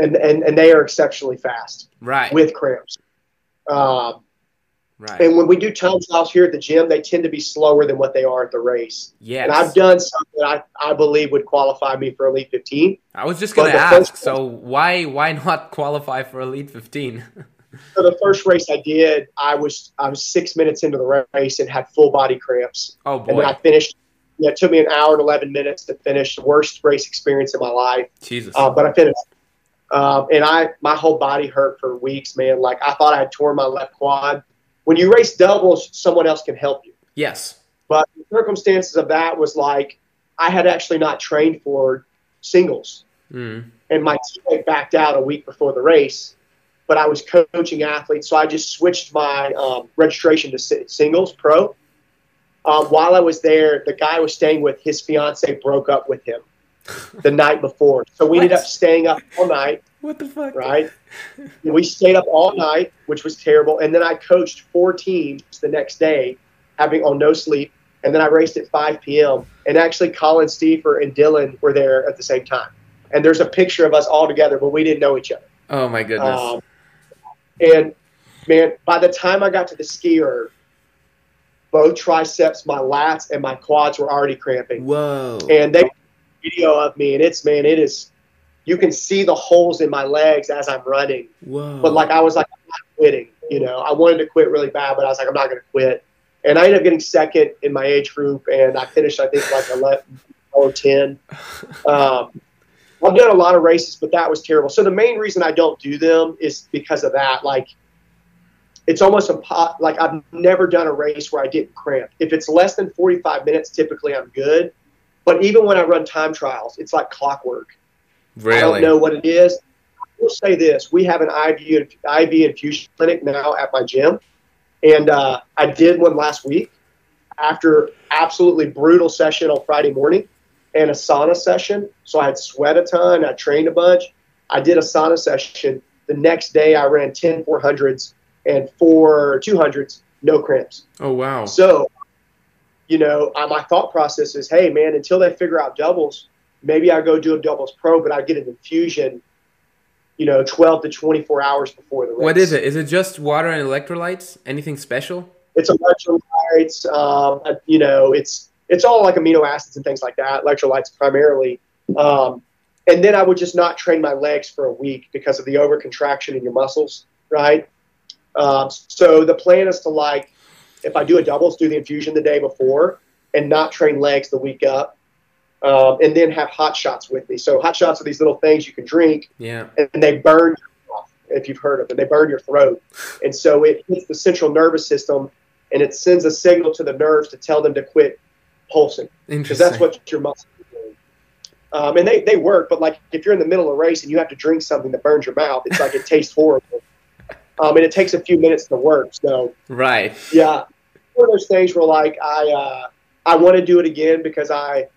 and, and, and they are exceptionally fast. Right. With cramps. Um, right. And when we do time trials here at the gym, they tend to be slower than what they are at the race. Yes. And I've done something that I, I believe would qualify me for Elite 15. I was just going to ask, so why why not qualify for Elite 15? so the first race I did, I was I was six minutes into the race and had full body cramps. Oh boy! And then I finished. Yeah, it took me an hour and eleven minutes to finish. The worst race experience in my life. Jesus! Uh, but I finished. Um, and I, my whole body hurt for weeks, man. Like I thought I had torn my left quad. When you race doubles, someone else can help you. Yes. But the circumstances of that was like I had actually not trained for singles, mm. and my teammate backed out a week before the race. But I was coaching athletes, so I just switched my um, registration to singles pro. Um, while I was there, the guy I was staying with, his fiance broke up with him the night before. So we what? ended up staying up all night. What the fuck? Right? we stayed up all night, which was terrible. And then I coached four teams the next day, having on no sleep. And then I raced at 5 p.m. And actually, Colin Stiefer and Dylan were there at the same time. And there's a picture of us all together, but we didn't know each other. Oh my goodness! Um, and man, by the time I got to the skier, both triceps, my lats, and my quads were already cramping. Whoa! And they video of me, and it's man, it is. You can see the holes in my legs as I'm running. Whoa. But like I was like, I'm not quitting. You know, I wanted to quit really bad, but I was like, I'm not going to quit. And I ended up getting second in my age group, and I finished I think like 11 or 10. Um, I've done a lot of races, but that was terrible. So the main reason I don't do them is because of that. Like, it's almost a impo- like I've never done a race where I didn't cramp. If it's less than 45 minutes, typically I'm good. But even when I run time trials, it's like clockwork. Really? I don't know what it is. I will say this: we have an IV IV infusion clinic now at my gym, and uh, I did one last week after absolutely brutal session on Friday morning and a sauna session. So I had sweat a ton. I trained a bunch. I did a sauna session. The next day, I ran 10 400s and four 200s, no cramps. Oh, wow. So you know, uh, my thought process is, hey, man, until they figure out doubles, maybe I go do a doubles pro, but I get an infusion, you know, 12 to 24 hours before the race. What is it? Is it just water and electrolytes? Anything special? It's electrolytes. Um, uh, you know, it's it's all like amino acids and things like that. Electrolytes primarily. Um, and then I would just not train my legs for a week because of the overcontraction in your muscles, right? Um, so the plan is to like if I do a doubles, do the infusion the day before and not train legs the week up. Um, and then have hot shots with me. So hot shots are these little things you can drink, yeah, and they burn if you've heard of them. They burn your throat, and so it hits the central nervous system, and it sends a signal to the nerves to tell them to quit pulsing because that's what your muscles are doing. Um, and they, they work, but like if you're in the middle of a race and you have to drink something that burns your mouth, it's like it tastes horrible um, and it takes a few minutes to work. So right, yeah, one of those things where like I uh, I want to do it again because I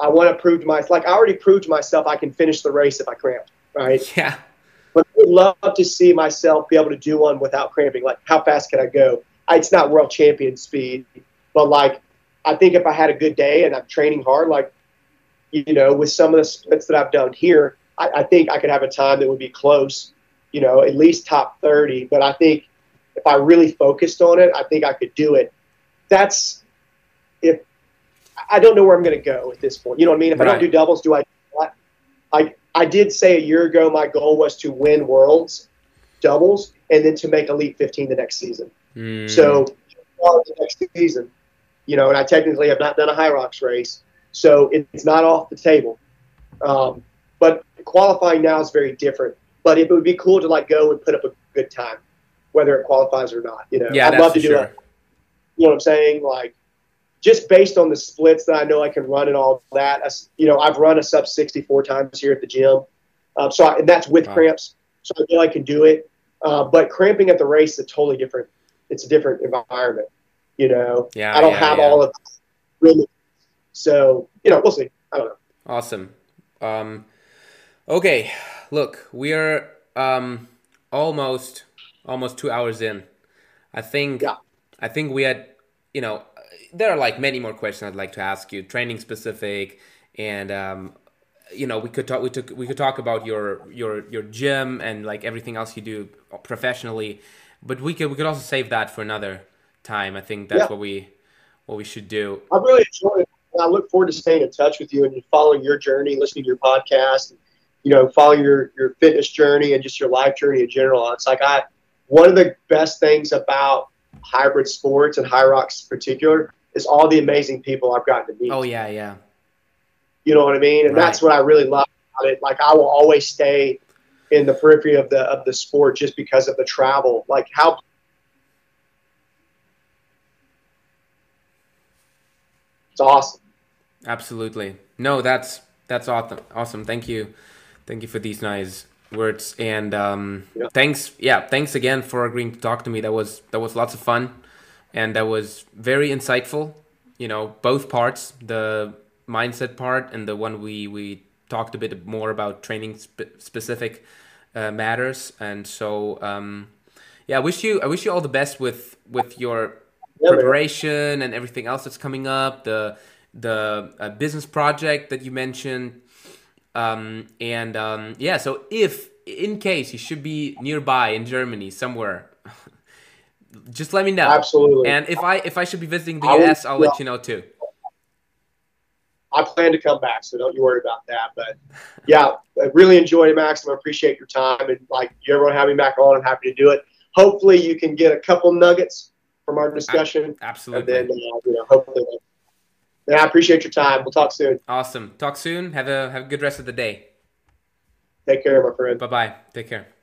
I want to prove to myself like I already proved to myself I can finish the race if I cramp, right? Yeah. But I would love to see myself be able to do one without cramping. Like how fast can I go? I, it's not world champion speed, but like I think if I had a good day and I'm training hard, like you know, with some of the splits that I've done here, I, I think I could have a time that would be close you know, at least top 30. But I think if I really focused on it, I think I could do it. That's if I don't know where I'm going to go at this point. You know what I mean? If right. I don't do doubles, do I? I I did say a year ago my goal was to win worlds doubles and then to make Elite 15 the next season. Mm. So the next season, you know, and I technically have not done a Hyrox race, so it's not off the table. Um, but qualifying now is very different. But it would be cool to like go and put up a good time, whether it qualifies or not. You know, yeah, I'd love to do sure. it. You know what I'm saying? Like, just based on the splits that I know I can run and all that. You know, I've run a sub 64 times here at the gym, um, so I, and that's with wow. cramps. So I feel I can do it. Uh, but cramping at the race is a totally different. It's a different environment. You know, yeah, I don't yeah, have yeah. all of really. So you know, we'll see. I don't know. Awesome. Um, okay, look, we are um, almost almost two hours in. I think. Yeah. I think we had. You know, there are like many more questions I'd like to ask you, training specific, and um, you know we could talk we took we could talk about your your your gym and like everything else you do professionally but we could we could also save that for another time i think that's yeah. what we what we should do i really enjoyed it i look forward to staying in touch with you and following your journey listening to your podcast you know follow your your fitness journey and just your life journey in general it's like i one of the best things about hybrid sports and Hyrox in particular is all the amazing people i've gotten to meet oh yeah yeah you know what I mean? And right. that's what I really love about it. Like I will always stay in the periphery of the of the sport just because of the travel. Like how it's awesome. Absolutely. No, that's that's awesome. Awesome. Thank you. Thank you for these nice words. And um, yeah. thanks yeah thanks again for agreeing to talk to me. That was that was lots of fun. And that was very insightful you know both parts the mindset part and the one we we talked a bit more about training spe- specific uh, matters. And so um, yeah i wish you i wish you all the best with with your yeah, preparation man. and everything else that's coming up the the uh, business project that you mentioned um, and um, yeah so if in case you should be nearby in germany somewhere just let me know absolutely and if i if i should be visiting the us i'll let you know too I plan to come back, so don't you worry about that. But yeah, I really enjoyed it, Max. I appreciate your time. And like, you ever want to have me back on, I'm happy to do it. Hopefully, you can get a couple nuggets from our discussion. Absolutely. And then, uh, you know, hopefully. Yeah, I appreciate your time. We'll talk soon. Awesome. Talk soon. Have a have a good rest of the day. Take care, my friend. Bye bye. Take care.